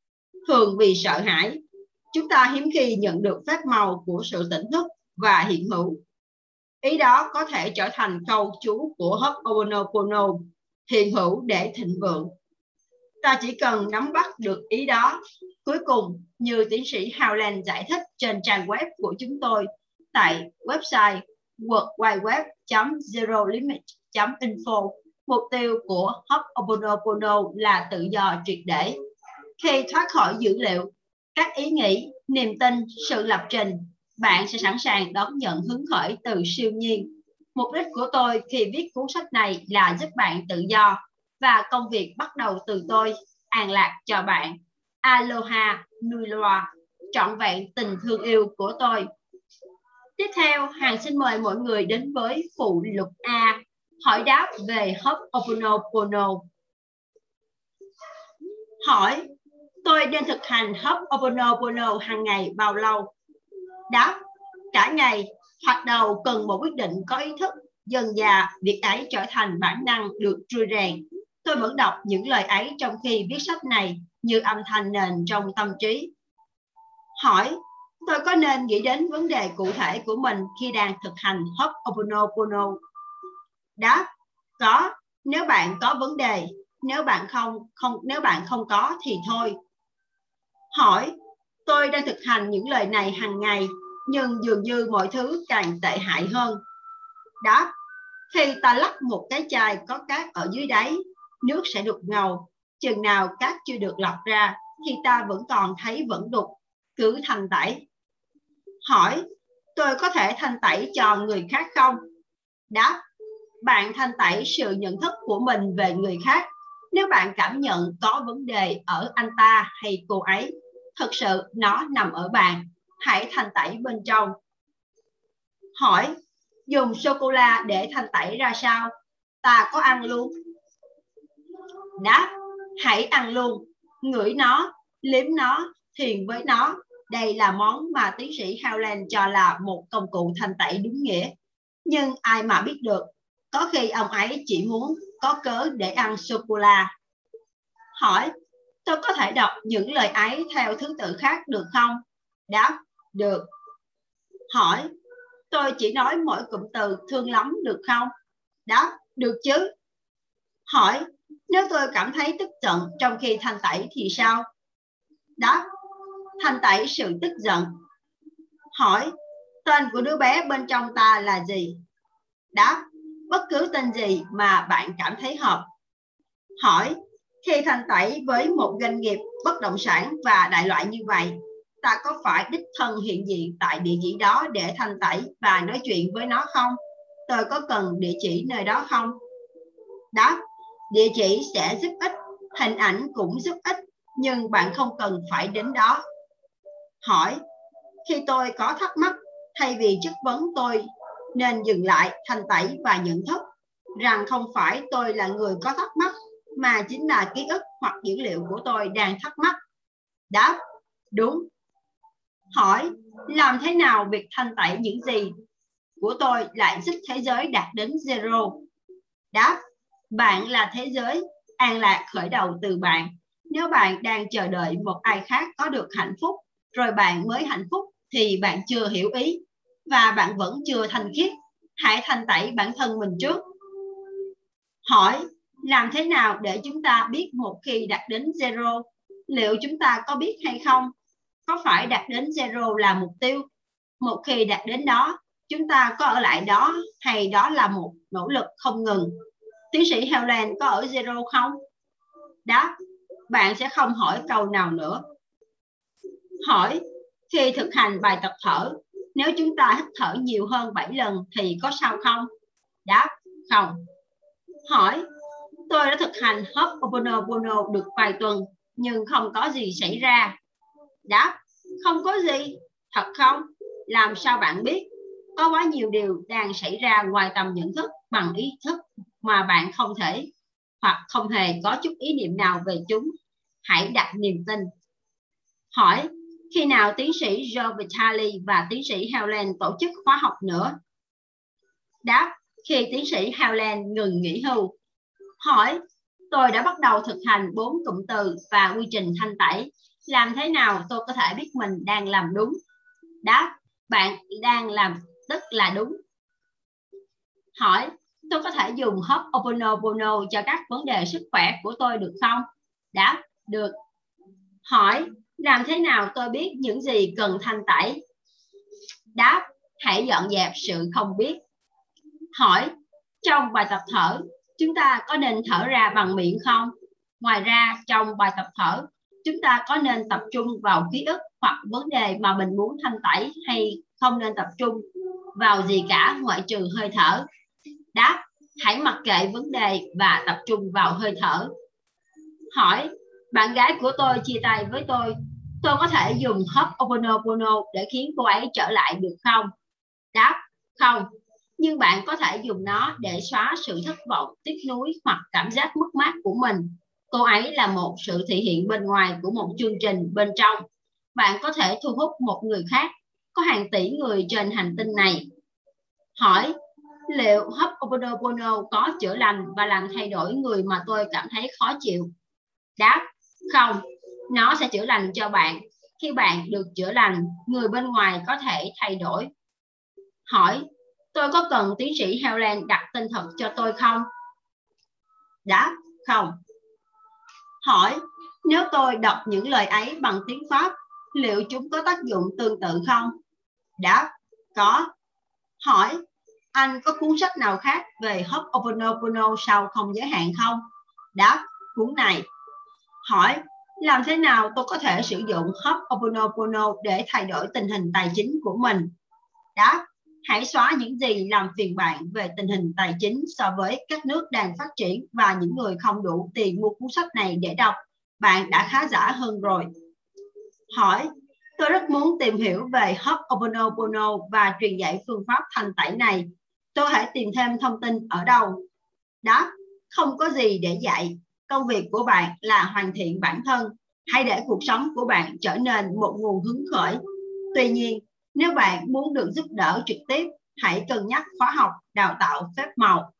thường vì sợ hãi. Chúng ta hiếm khi nhận được phép màu của sự tỉnh thức và hiện hữu. Ý đó có thể trở thành câu chú của Ho'oponopono hiện hữu để thịnh vượng. Ta chỉ cần nắm bắt được ý đó. Cuối cùng, như tiến sĩ Howland giải thích trên trang web của chúng tôi tại website worldwideWeb.zerolimit.info Mục tiêu của Ho'oponopono là tự do triệt để. Khi thoát khỏi dữ liệu, các ý nghĩ, niềm tin, sự lập trình, bạn sẽ sẵn sàng đón nhận hứng khởi từ siêu nhiên. Mục đích của tôi khi viết cuốn sách này là giúp bạn tự do và công việc bắt đầu từ tôi, an lạc cho bạn. Aloha Nui Loa, trọn vẹn tình thương yêu của tôi. Tiếp theo, Hàng xin mời mọi người đến với phụ lục A, hỏi đáp về Ho'oponopono. Hỏi, tôi nên thực hành Ho'oponopono hàng ngày bao lâu? Đáp, cả ngày, hoặc đầu cần một quyết định có ý thức. Dần già, việc ấy trở thành bản năng được trui rèn. Tôi vẫn đọc những lời ấy trong khi viết sách này như âm thanh nền trong tâm trí. Hỏi, tôi có nên nghĩ đến vấn đề cụ thể của mình khi đang thực hành Ho'oponopono? Đáp, có, nếu bạn có vấn đề, nếu bạn không không nếu bạn không có thì thôi. Hỏi, tôi đang thực hành những lời này hàng ngày nhưng dường như mọi thứ càng tệ hại hơn. Đáp, khi ta lắp một cái chai có cát ở dưới đáy, nước sẽ đục ngầu. Chừng nào cát chưa được lọc ra thì ta vẫn còn thấy vẫn đục, cứ thanh tẩy. Hỏi, tôi có thể thanh tẩy cho người khác không? Đáp, bạn thanh tẩy sự nhận thức của mình về người khác. Nếu bạn cảm nhận có vấn đề ở anh ta hay cô ấy, thực sự nó nằm ở bạn hãy thanh tẩy bên trong. Hỏi, dùng sô-cô-la để thanh tẩy ra sao? Ta có ăn luôn? Đáp, hãy ăn luôn, ngửi nó, liếm nó, thiền với nó. Đây là món mà tiến sĩ Howland cho là một công cụ thanh tẩy đúng nghĩa. Nhưng ai mà biết được, có khi ông ấy chỉ muốn có cớ để ăn sô-cô-la. Hỏi, tôi có thể đọc những lời ấy theo thứ tự khác được không? Đáp, được. Hỏi, tôi chỉ nói mỗi cụm từ thương lắm được không? Đáp, được chứ. Hỏi, nếu tôi cảm thấy tức giận trong khi thanh tẩy thì sao? Đáp, thanh tẩy sự tức giận. Hỏi, tên của đứa bé bên trong ta là gì? Đáp, bất cứ tên gì mà bạn cảm thấy hợp. Hỏi, khi thanh tẩy với một doanh nghiệp bất động sản và đại loại như vậy, ta có phải đích thân hiện diện tại địa chỉ đó để thanh tẩy và nói chuyện với nó không? Tôi có cần địa chỉ nơi đó không? Đáp, địa chỉ sẽ giúp ích, hình ảnh cũng giúp ích, nhưng bạn không cần phải đến đó. Hỏi, khi tôi có thắc mắc, thay vì chất vấn tôi nên dừng lại thanh tẩy và nhận thức rằng không phải tôi là người có thắc mắc mà chính là ký ức hoặc dữ liệu của tôi đang thắc mắc. Đáp, đúng, hỏi làm thế nào việc thanh tẩy những gì của tôi lại giúp thế giới đạt đến zero? Đáp, bạn là thế giới, an lạc khởi đầu từ bạn. Nếu bạn đang chờ đợi một ai khác có được hạnh phúc, rồi bạn mới hạnh phúc, thì bạn chưa hiểu ý và bạn vẫn chưa thành khiết. Hãy thành tẩy bản thân mình trước. Hỏi, làm thế nào để chúng ta biết một khi đạt đến zero? Liệu chúng ta có biết hay không? có phải đạt đến zero là mục tiêu một khi đạt đến đó chúng ta có ở lại đó hay đó là một nỗ lực không ngừng tiến sĩ Helen có ở zero không đáp bạn sẽ không hỏi câu nào nữa hỏi khi thực hành bài tập thở nếu chúng ta hít thở nhiều hơn 7 lần thì có sao không đáp không hỏi tôi đã thực hành Ho'oponopono được vài tuần nhưng không có gì xảy ra Đáp, không có gì. Thật không? Làm sao bạn biết? Có quá nhiều điều đang xảy ra ngoài tầm nhận thức bằng ý thức mà bạn không thể hoặc không hề có chút ý niệm nào về chúng. Hãy đặt niềm tin. Hỏi, khi nào tiến sĩ Joe Vitale và tiến sĩ Helen tổ chức khóa học nữa? Đáp, khi tiến sĩ Helen ngừng nghỉ hưu. Hỏi, tôi đã bắt đầu thực hành bốn cụm từ và quy trình thanh tẩy. Làm thế nào tôi có thể biết mình đang làm đúng? Đáp bạn đang làm tức là đúng. Hỏi tôi có thể dùng Ho'oponopono cho các vấn đề sức khỏe của tôi được không? Đáp được. Hỏi làm thế nào tôi biết những gì cần thanh tẩy? Đáp hãy dọn dẹp sự không biết. Hỏi trong bài tập thở chúng ta có nên thở ra bằng miệng không? Ngoài ra trong bài tập thở chúng ta có nên tập trung vào ký ức hoặc vấn đề mà mình muốn thanh tẩy hay không nên tập trung vào gì cả ngoại trừ hơi thở? Đáp, hãy mặc kệ vấn đề và tập trung vào hơi thở. Hỏi, bạn gái của tôi chia tay với tôi, tôi có thể dùng hấp oponopono để khiến cô ấy trở lại được không? Đáp, không, nhưng bạn có thể dùng nó để xóa sự thất vọng, tiếc nuối hoặc cảm giác mất mát của mình. Cô ấy là một sự thể hiện bên ngoài của một chương trình bên trong. Bạn có thể thu hút một người khác. Có hàng tỷ người trên hành tinh này. Hỏi, liệu hấp oponopono có chữa lành và làm thay đổi người mà tôi cảm thấy khó chịu? Đáp, không, nó sẽ chữa lành cho bạn. Khi bạn được chữa lành, người bên ngoài có thể thay đổi. Hỏi, tôi có cần tiến sĩ Helen đặt tên thật cho tôi không? Đáp, không. Hỏi, nếu tôi đọc những lời ấy bằng tiếng Pháp, liệu chúng có tác dụng tương tự không? Đáp, có. Hỏi, anh có cuốn sách nào khác về Ho'oponopono sau không giới hạn không? Đáp, cuốn này. Hỏi, làm thế nào tôi có thể sử dụng Ho'oponopono để thay đổi tình hình tài chính của mình? Đáp, hãy xóa những gì làm phiền bạn về tình hình tài chính so với các nước đang phát triển và những người không đủ tiền mua cuốn sách này để đọc. Bạn đã khá giả hơn rồi. Hỏi, tôi rất muốn tìm hiểu về Ho'oponopono và truyền dạy phương pháp thanh tẩy này. Tôi hãy tìm thêm thông tin ở đâu? Đáp, không có gì để dạy. Công việc của bạn là hoàn thiện bản thân. Hãy để cuộc sống của bạn trở nên một nguồn hứng khởi. Tuy nhiên, nếu bạn muốn được giúp đỡ trực tiếp, hãy cân nhắc khóa học đào tạo phép màu.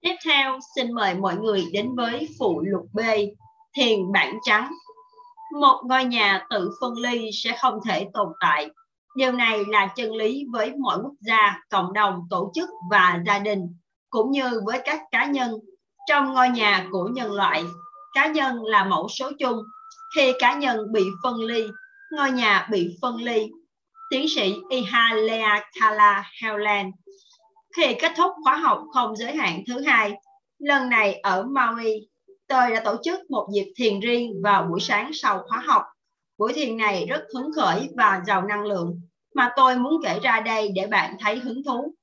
Tiếp theo, xin mời mọi người đến với phụ lục B, thiền bản trắng. Một ngôi nhà tự phân ly sẽ không thể tồn tại. Điều này là chân lý với mọi quốc gia, cộng đồng, tổ chức và gia đình, cũng như với các cá nhân. Trong ngôi nhà của nhân loại, cá nhân là mẫu số chung. Khi cá nhân bị phân ly ngôi nhà bị phân ly. Tiến sĩ Ihalea Kala Howland khi kết thúc khóa học không giới hạn thứ hai lần này ở Maui tôi đã tổ chức một dịp thiền riêng vào buổi sáng sau khóa học buổi thiền này rất hứng khởi và giàu năng lượng, mà tôi muốn kể ra đây để bạn thấy hứng thú.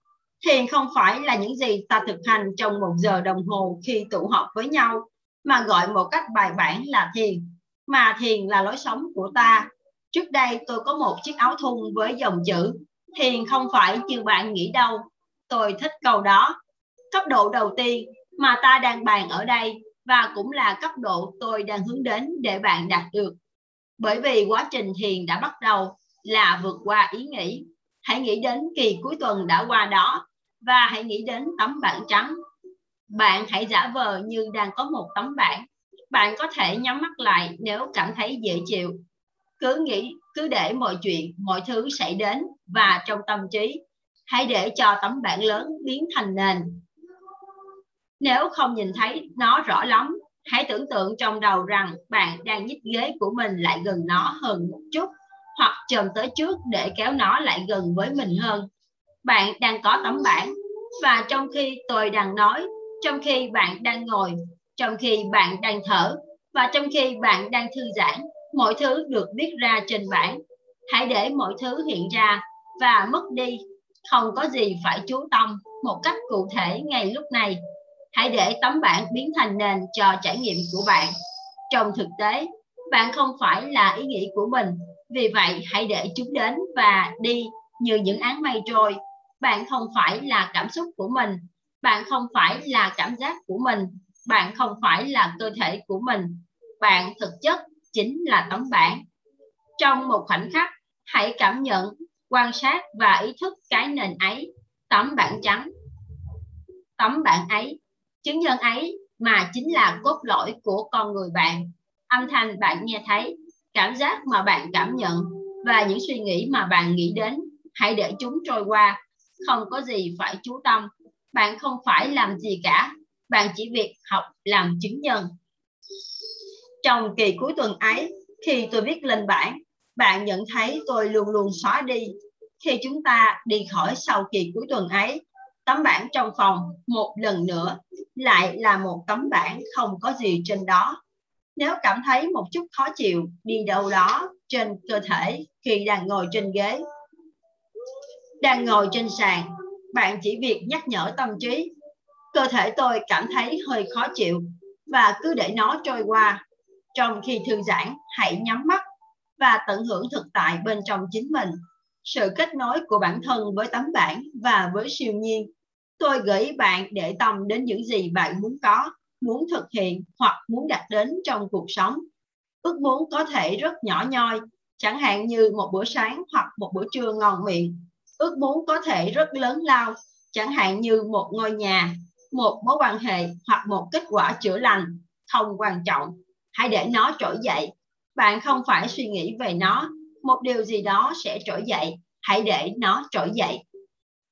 Thiền không phải là những gì ta thực hành trong một giờ đồng hồ khi tụ họp với nhau, mà gọi một cách bài bản là thiền. Mà thiền là lối sống của ta. Trước đây tôi có một chiếc áo thun với dòng chữ, thiền không phải như bạn nghĩ đâu. Tôi thích câu đó. Cấp độ đầu tiên mà ta đang bàn ở đây và cũng là cấp độ tôi đang hướng đến để bạn đạt được bởi vì quá trình thiền đã bắt đầu là vượt qua ý nghĩ hãy nghĩ đến kỳ cuối tuần đã qua đó và hãy nghĩ đến tấm bảng trắng bạn hãy giả vờ như đang có một tấm bảng. Bạn có thể nhắm mắt lại nếu cảm thấy dễ chịu. Cứ nghĩ, cứ để mọi chuyện, mọi thứ xảy đến và trong tâm trí, hãy để cho tấm bảng lớn biến thành nền. Nếu không nhìn thấy nó rõ lắm, hãy tưởng tượng trong đầu rằng bạn đang nhích ghế của mình lại gần nó hơn một chút hoặc chồm tới trước để kéo nó lại gần với mình hơn. Bạn đang có tấm bảng và trong khi tôi đang nói trong khi bạn đang ngồi, trong khi bạn đang thở và trong khi bạn đang thư giãn, mọi thứ được viết ra trên bảng. Hãy để mọi thứ hiện ra và mất đi, không có gì phải chú tâm một cách cụ thể ngay lúc này. Hãy để tấm bản biến thành nền cho trải nghiệm của bạn. Trong thực tế, bạn không phải là ý nghĩ của mình, vì vậy hãy để chúng đến và đi như những áng mây trôi. Bạn không phải là cảm xúc của mình, bạn không phải là cảm giác của mình. Bạn không phải là cơ thể của mình. Bạn thực chất chính là tấm bản trong một khoảnh khắc hãy cảm nhận quan sát và ý thức cái nền ấy. Tấm bản trắng. Tấm bản ấy chứng nhân ấy mà chính là cốt lõi của con người bạn. Âm thanh bạn nghe thấy, cảm giác mà bạn cảm nhận và những suy nghĩ mà bạn nghĩ đến, hãy để chúng trôi qua. Không có gì phải chú tâm. Bạn không phải làm gì cả. Bạn chỉ việc học làm chứng nhân. Trong kỳ cuối tuần ấy, khi tôi viết lên bảng, bạn nhận thấy tôi luôn luôn xóa đi. Khi chúng ta đi khỏi sau kỳ cuối tuần ấy tấm bảng trong phòng một lần nữa lại là một tấm bảng không có gì trên đó nếu cảm thấy một chút khó chịu đi đâu đó trên cơ thể khi đang ngồi trên ghế. Đang ngồi trên sàn, bạn chỉ việc nhắc nhở tâm trí. Cơ thể tôi cảm thấy hơi khó chịu và cứ để nó trôi qua. Trong khi thư giãn, hãy nhắm mắt và tận hưởng thực tại bên trong chính mình. Sự kết nối của bản thân với tấm bản và với siêu nhiên. Tôi gợi ý bạn để tâm đến những gì bạn muốn có, muốn thực hiện hoặc muốn đạt đến trong cuộc sống. Ước muốn có thể rất nhỏ nhoi, chẳng hạn như một bữa sáng hoặc một bữa trưa ngon miệng. Ước muốn có thể rất lớn lao, chẳng hạn như một ngôi nhà, một mối quan hệ hoặc một kết quả chữa lành, không quan trọng. Hãy để nó trỗi dậy. Bạn không phải suy nghĩ về nó, một điều gì đó sẽ trỗi dậy. Hãy để nó trỗi dậy.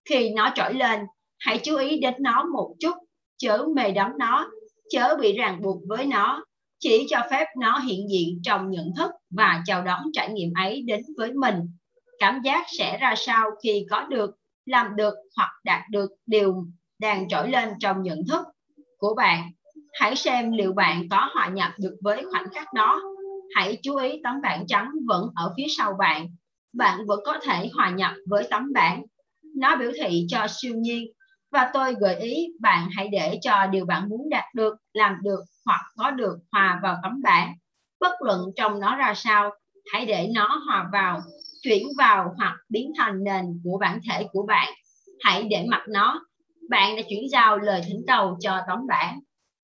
Khi nó trỗi lên, hãy chú ý đến nó một chút, chớ mê đắm nó, chớ bị ràng buộc với nó, chỉ cho phép nó hiện diện trong nhận thức và chào đón trải nghiệm ấy đến với mình. Cảm giác sẽ ra sao khi có được, làm được hoặc đạt được điều đang trỗi lên trong nhận thức của bạn. Hãy xem liệu bạn có hòa nhập được với khoảnh khắc đó. Hãy chú ý tấm bảng trắng vẫn ở phía sau bạn. Bạn vẫn có thể hòa nhập với tấm bảng. Nó biểu thị cho siêu nhiên và tôi gợi ý bạn hãy để cho điều bạn muốn đạt được, làm được hoặc có được hòa vào tấm bảng. Bất luận trong nó ra sao, hãy để nó hòa vào, chuyển vào hoặc biến thành nền của bản thể của bạn. Hãy để mặc nó. Bạn đã chuyển giao lời thỉnh cầu cho tấm bảng.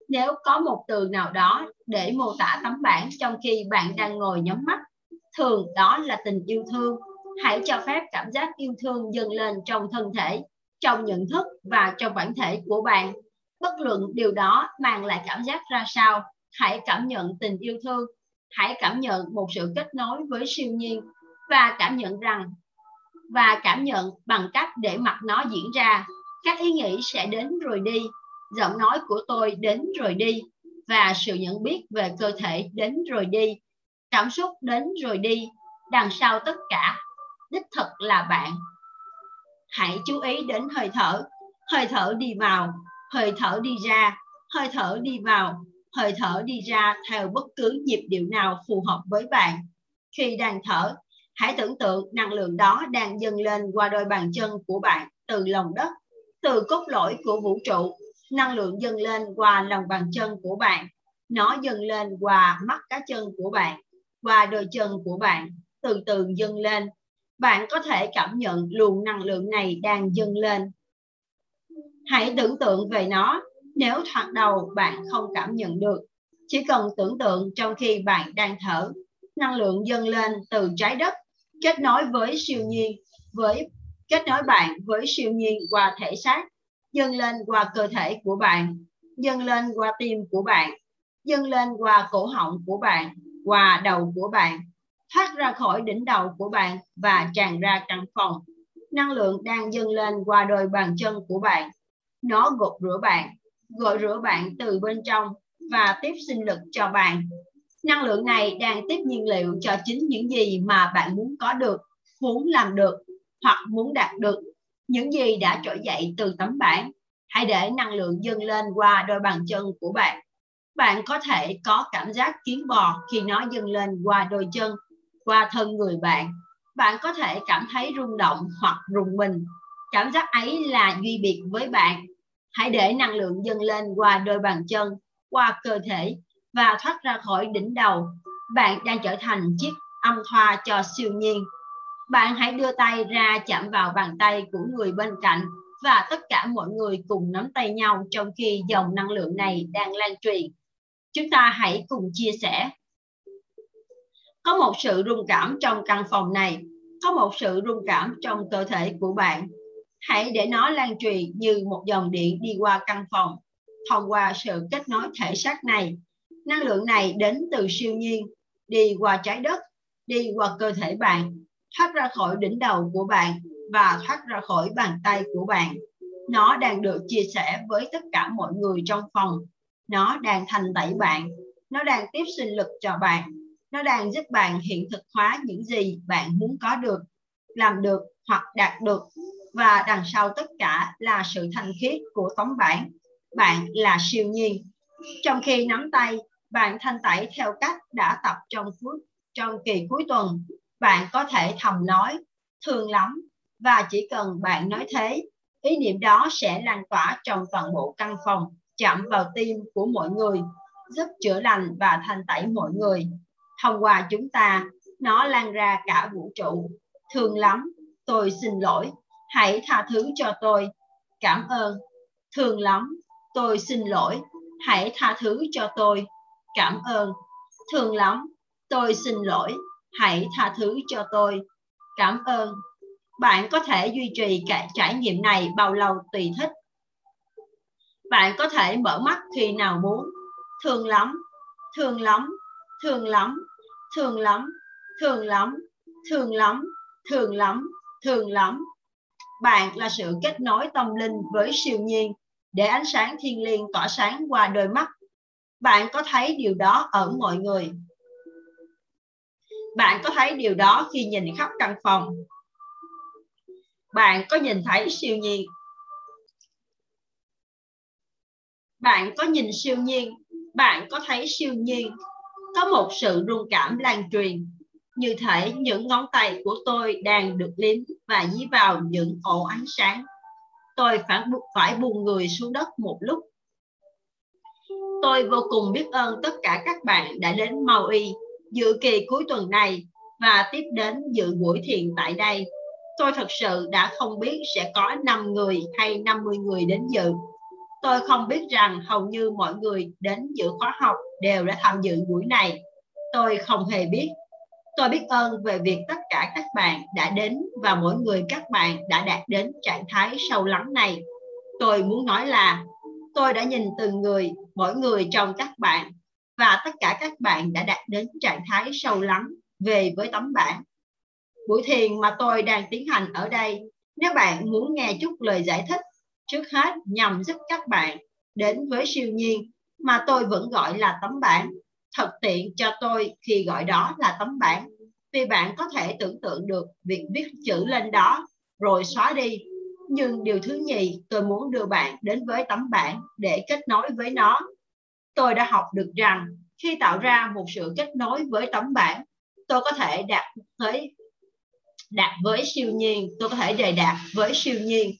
Nếu có một từ nào đó để mô tả tấm bảng trong khi bạn đang ngồi nhắm mắt, thường đó là tình yêu thương. Hãy cho phép cảm giác yêu thương dâng lên trong thân thể trong nhận thức và trong bản thể của bạn. Bất luận điều đó mang lại cảm giác ra sao, hãy cảm nhận tình yêu thương, hãy cảm nhận một sự kết nối với siêu nhiên và cảm nhận rằng và cảm nhận bằng cách để mặc nó diễn ra. Các ý nghĩ sẽ đến rồi đi, giọng nói của tôi đến rồi đi và sự nhận biết về cơ thể đến rồi đi, cảm xúc đến rồi đi, đằng sau tất cả, đích thực là bạn. Hãy chú ý đến hơi thở hơi thở đi vào hơi thở đi ra hơi thở đi vào hơi thở đi ra theo bất cứ nhịp điệu nào phù hợp với bạn. Khi đang thở hãy tưởng tượng năng lượng đó đang dâng lên qua đôi bàn chân của bạn từ lòng đất từ cốt lõi của vũ trụ năng lượng dâng lên qua lòng bàn chân của bạn nó dâng lên qua mắt cá chân của bạn qua đôi chân của bạn từ từ dâng lên bạn có thể cảm nhận luồng năng lượng này đang dâng lên. Hãy tưởng tượng về nó nếu thoạt đầu bạn không cảm nhận được. Chỉ cần tưởng tượng trong khi bạn đang thở, năng lượng dâng lên từ trái đất, kết nối với siêu nhiên, với kết nối bạn với siêu nhiên qua thể xác, dâng lên qua cơ thể của bạn, dâng lên qua tim của bạn, dâng lên qua cổ họng của bạn, qua đầu của bạn, thoát ra khỏi đỉnh đầu của bạn và tràn ra căn phòng. Năng lượng đang dâng lên qua đôi bàn chân của bạn. Nó gột rửa bạn, gội rửa bạn từ bên trong và tiếp sinh lực cho bạn. Năng lượng này đang tiếp nhiên liệu cho chính những gì mà bạn muốn có được, muốn làm được hoặc muốn đạt được. Những gì đã trỗi dậy từ tấm bảng. Hãy để năng lượng dâng lên qua đôi bàn chân của bạn. Bạn có thể có cảm giác kiến bò khi nó dâng lên qua đôi chân, qua thân người bạn bạn có thể cảm thấy rung động hoặc rùng mình cảm giác ấy là duy biệt với bạn hãy để năng lượng dâng lên qua đôi bàn chân, qua cơ thể và thoát ra khỏi đỉnh đầu bạn đang trở thành chiếc âm thoa cho siêu nhiên bạn hãy đưa tay ra chạm vào bàn tay của người bên cạnh và tất cả mọi người cùng nắm tay nhau trong khi dòng năng lượng này đang lan truyền. Chúng ta hãy cùng chia sẻ. Có một sự rung cảm trong căn phòng này. Có một sự rung cảm trong cơ thể của bạn. Hãy để nó lan truyền như một dòng điện đi qua căn phòng. Thông qua sự kết nối thể xác này, năng lượng này đến từ siêu nhiên, đi qua trái đất, đi qua cơ thể bạn thoát ra khỏi đỉnh đầu của bạn và thoát ra khỏi bàn tay của bạn. Nó đang được chia sẻ với tất cả mọi người trong phòng. Nó đang thành tẩy bạn. Nó đang tiếp sinh lực cho bạn. Nó đang giúp bạn hiện thực hóa những gì bạn muốn có được làm được hoặc đạt được. Và đằng sau tất cả là sự thanh khiết của tấm bản bạn là siêu nhiên. Trong khi nắm tay bạn thanh tẩy theo cách đã tập trong phút trong kỳ cuối tuần, bạn có thể thầm nói, thương lắm, và chỉ cần bạn nói thế, ý niệm đó sẽ lan tỏa trong toàn bộ căn phòng, chạm vào tim của mọi người, giúp chữa lành và thanh tẩy mọi người. Thông qua chúng ta, nó lan ra cả vũ trụ. Thương lắm, tôi xin lỗi, hãy tha thứ cho tôi. Cảm ơn. Thương lắm, tôi xin lỗi, hãy tha thứ cho tôi. Cảm ơn. Thương lắm, tôi xin lỗi, hãy tha thứ cho tôi. Cảm ơn. Bạn có thể duy trì cả trải nghiệm này bao lâu tùy thích. Bạn có thể mở mắt khi nào muốn. Thương lắm, thương lắm, thương lắm, thương lắm, thương lắm, thương lắm, thương lắm, thương lắm. Bạn là sự kết nối tâm linh với siêu nhiên để ánh sáng thiên liêng tỏa sáng qua đôi mắt. Bạn có thấy điều đó ở mọi người. Bạn có thấy điều đó khi nhìn khắp căn phòng. Bạn có nhìn thấy siêu nhiên. Bạn có nhìn siêu nhiên. Bạn có thấy siêu nhiên. Có một sự rung cảm lan truyền. Như thể những ngón tay của tôi đang được liếm và dí vào những ổ ánh sáng. Tôi phải, phải buông người xuống đất một lúc. Tôi vô cùng biết ơn tất cả các bạn đã đến Maui dự kỳ cuối tuần này và tiếp đến dự buổi thiền tại đây. Tôi thật sự đã không biết sẽ có 5 người hay 50 người đến dự. Tôi không biết rằng hầu như mọi người đến dự khóa học đều đã tham dự buổi này. Tôi không hề biết. Tôi biết ơn về việc tất cả các bạn đã đến và mỗi người các bạn đã đạt đến trạng thái sâu lắng này. Tôi muốn nói là tôi đã nhìn từng người, mỗi người trong các bạn và tất cả các bạn đã đạt đến trạng thái sâu lắng về với tấm bản. Buổi thiền mà tôi đang tiến hành ở đây, nếu bạn muốn nghe chút lời giải thích, trước hết nhằm giúp các bạn đến với siêu nhiên mà tôi vẫn gọi là tấm bản, thật tiện cho tôi khi gọi đó là tấm bản, vì bạn có thể tưởng tượng được việc viết chữ lên đó rồi xóa đi. Nhưng điều thứ nhì, tôi muốn đưa bạn đến với tấm bản để kết nối với nó tôi đã học được rằng khi tạo ra một sự kết nối với tấm bản tôi có thể đạt tới đạt với siêu nhiên, tôi có thể đề đạt với siêu nhiên.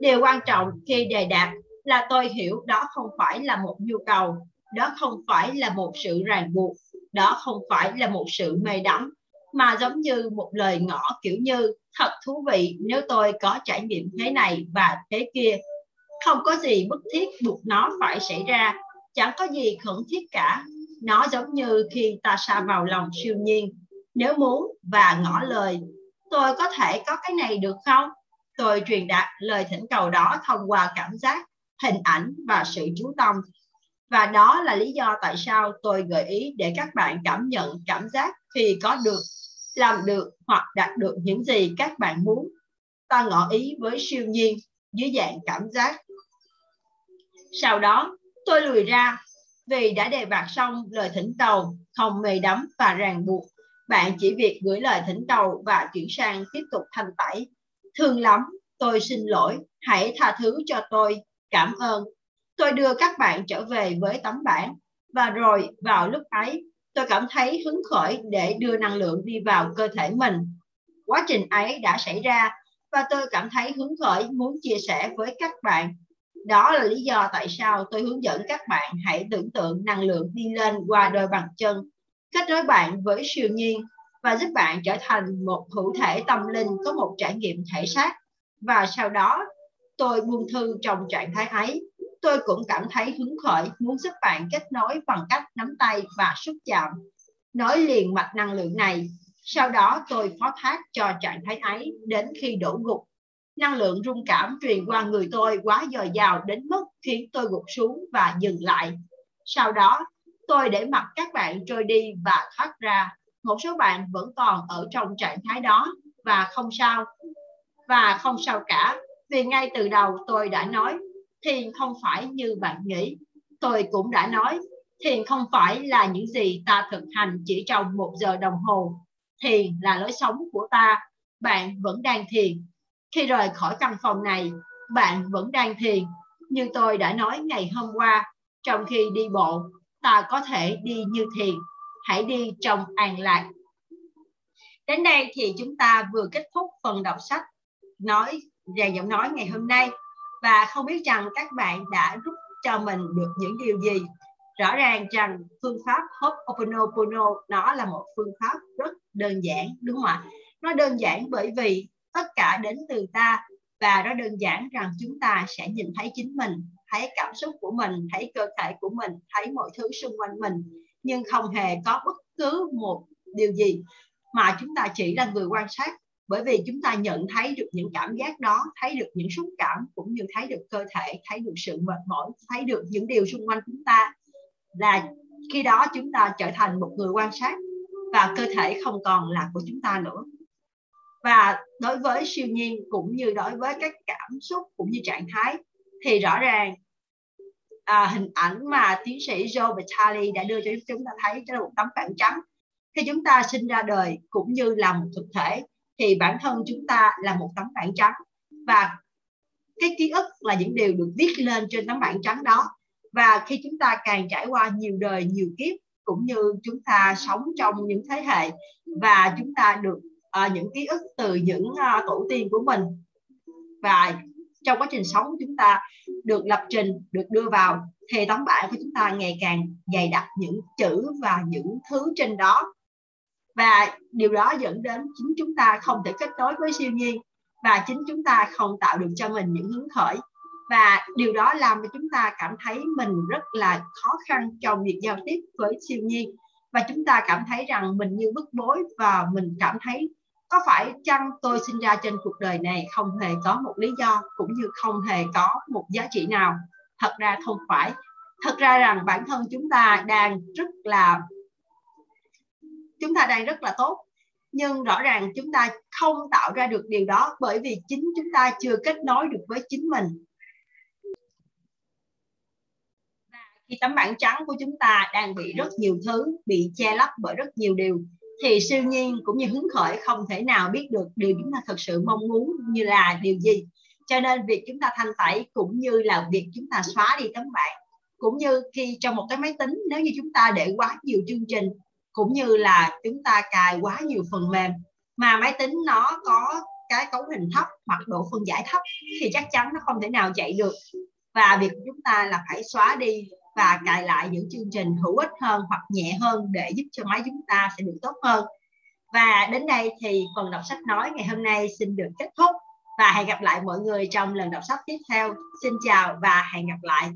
Điều quan trọng khi đề đạt là tôi hiểu đó không phải là một nhu cầu, đó không phải là một sự ràng buộc, đó không phải là một sự mê đắm, mà giống như một lời ngỏ kiểu như, thật thú vị, nếu tôi có trải nghiệm thế này và thế kia. Không có gì bức thiết buộc nó phải xảy ra chẳng có gì khẩn thiết cả. Nó giống như khi ta sa vào lòng siêu nhiên. Nếu muốn và ngỏ lời, tôi có thể có cái này được không? Tôi truyền đạt lời thỉnh cầu đó thông qua cảm giác, hình ảnh và sự chú tâm. Và đó là lý do tại sao tôi gợi ý để các bạn cảm nhận cảm giác khi có được, làm được hoặc đạt được những gì các bạn muốn. Ta ngỏ ý với siêu nhiên dưới dạng cảm giác. Sau đó Tôi lùi ra vì đã đề bạt xong lời thỉnh cầu, không mê đắm và ràng buộc. Bạn chỉ việc gửi lời thỉnh cầu và chuyển sang tiếp tục thanh tẩy. Thương lắm, tôi xin lỗi, hãy tha thứ cho tôi, cảm ơn. Tôi đưa các bạn trở về với tấm bản và rồi vào lúc ấy tôi cảm thấy hứng khởi để đưa năng lượng đi vào cơ thể mình. Quá trình ấy đã xảy ra và tôi cảm thấy hứng khởi muốn chia sẻ với các bạn đó là lý do tại sao tôi hướng dẫn các bạn hãy tưởng tượng năng lượng đi lên qua đôi bàn chân, kết nối bạn với siêu nhiên và giúp bạn trở thành một hữu thể tâm linh có một trải nghiệm thể xác. Và sau đó tôi buông thư trong trạng thái ấy. Tôi cũng cảm thấy hứng khởi muốn giúp bạn kết nối bằng cách nắm tay và xúc chạm, nối liền mạch năng lượng này. Sau đó tôi phó thác cho trạng thái ấy đến khi đổ gục Năng lượng rung cảm truyền qua người tôi quá dồi dào đến mức khiến tôi gục xuống và dừng lại. Sau đó, tôi để mặc các bạn trôi đi và thoát ra. Một số bạn vẫn còn ở trong trạng thái đó và không sao. Và không sao cả, vì ngay từ đầu tôi đã nói, thiền không phải như bạn nghĩ. Tôi cũng đã nói, thiền không phải là những gì ta thực hành chỉ trong một giờ đồng hồ. Thiền là lối sống của ta. Bạn vẫn đang thiền khi rời khỏi căn phòng này, bạn vẫn đang thiền. Như tôi đã nói ngày hôm qua, trong khi đi bộ, ta có thể đi như thiền. Hãy đi trong an lạc. đến đây thì chúng ta vừa kết thúc phần đọc sách nói về giọng nói ngày hôm nay và không biết rằng các bạn đã rút cho mình được những điều gì rõ ràng rằng phương pháp Ho'oponopono nó là một phương pháp rất đơn giản đúng không ạ nó đơn giản bởi vì tất cả đến từ ta. Và nó đơn giản rằng chúng ta sẽ nhìn thấy chính mình, thấy cảm xúc của mình, thấy cơ thể của mình, thấy mọi thứ xung quanh mình. Nhưng không hề có bất cứ một điều gì mà chúng ta chỉ là người quan sát. Bởi vì chúng ta nhận thấy được những cảm giác đó, thấy được những xúc cảm, cũng như thấy được cơ thể, thấy được sự mệt mỏi, thấy được những điều xung quanh chúng ta. Là khi đó chúng ta trở thành một người quan sát và cơ thể không còn là của chúng ta nữa và đối với siêu nhiên cũng như đối với các cảm xúc cũng như trạng thái thì rõ ràng à, hình ảnh mà tiến sĩ Joe Vitale đã đưa cho chúng ta thấy đó là một tấm phản trắng khi chúng ta sinh ra đời cũng như là một thực thể thì bản thân chúng ta là một tấm bảng trắng. Và cái ký ức là những điều được viết lên trên tấm bảng trắng đó. Và khi chúng ta càng trải qua nhiều đời nhiều kiếp cũng như chúng ta sống trong những thế hệ và chúng ta được à, những ký ức từ những à, tổ tiên của mình. Và trong quá trình sống chúng ta được lập trình được đưa vào thì tấm bảng của chúng ta ngày càng dày đặc những chữ và những thứ trên đó. Và điều đó dẫn đến chính chúng ta không thể kết nối với siêu nhiên và chính chúng ta không tạo được cho mình những hứng khởi. Và điều đó làm cho chúng ta cảm thấy mình rất là khó khăn trong việc giao tiếp với siêu nhiên. Và chúng ta cảm thấy rằng mình như bức bối và mình cảm thấy có phải chăng tôi sinh ra trên cuộc đời này không hề có một lý do cũng như không hề có một giá trị nào? Thật ra không phải. Thật ra rằng bản thân chúng ta đang rất là, chúng ta đang rất là tốt. Nhưng rõ ràng chúng ta không tạo ra được điều đó bởi vì chính chúng ta chưa kết nối được với chính mình. Và khi tấm bảng trắng của chúng ta đang bị rất nhiều thứ bị che lấp bởi rất nhiều điều thì siêu nhiên cũng như hứng khởi không thể nào biết được điều chúng ta thật sự mong muốn như là điều gì. Cho nên việc chúng ta thanh tẩy cũng như là việc chúng ta xóa đi tấm bảng, cũng như khi trong một cái máy tính, nếu như chúng ta để quá nhiều chương trình, cũng như là chúng ta cài quá nhiều phần mềm, mà máy tính nó có cái cấu hình thấp hoặc độ phân giải thấp, thì chắc chắn nó không thể nào chạy được. Và việc của chúng ta là phải xóa đi và cài lại những chương trình hữu ích hơn hoặc nhẹ hơn để giúp cho máy chúng ta sẽ được tốt hơn. Và đến đây thì phần đọc sách nói ngày hôm nay xin được kết thúc và hẹn gặp lại mọi người trong lần đọc sách tiếp theo. Xin chào và hẹn gặp lại.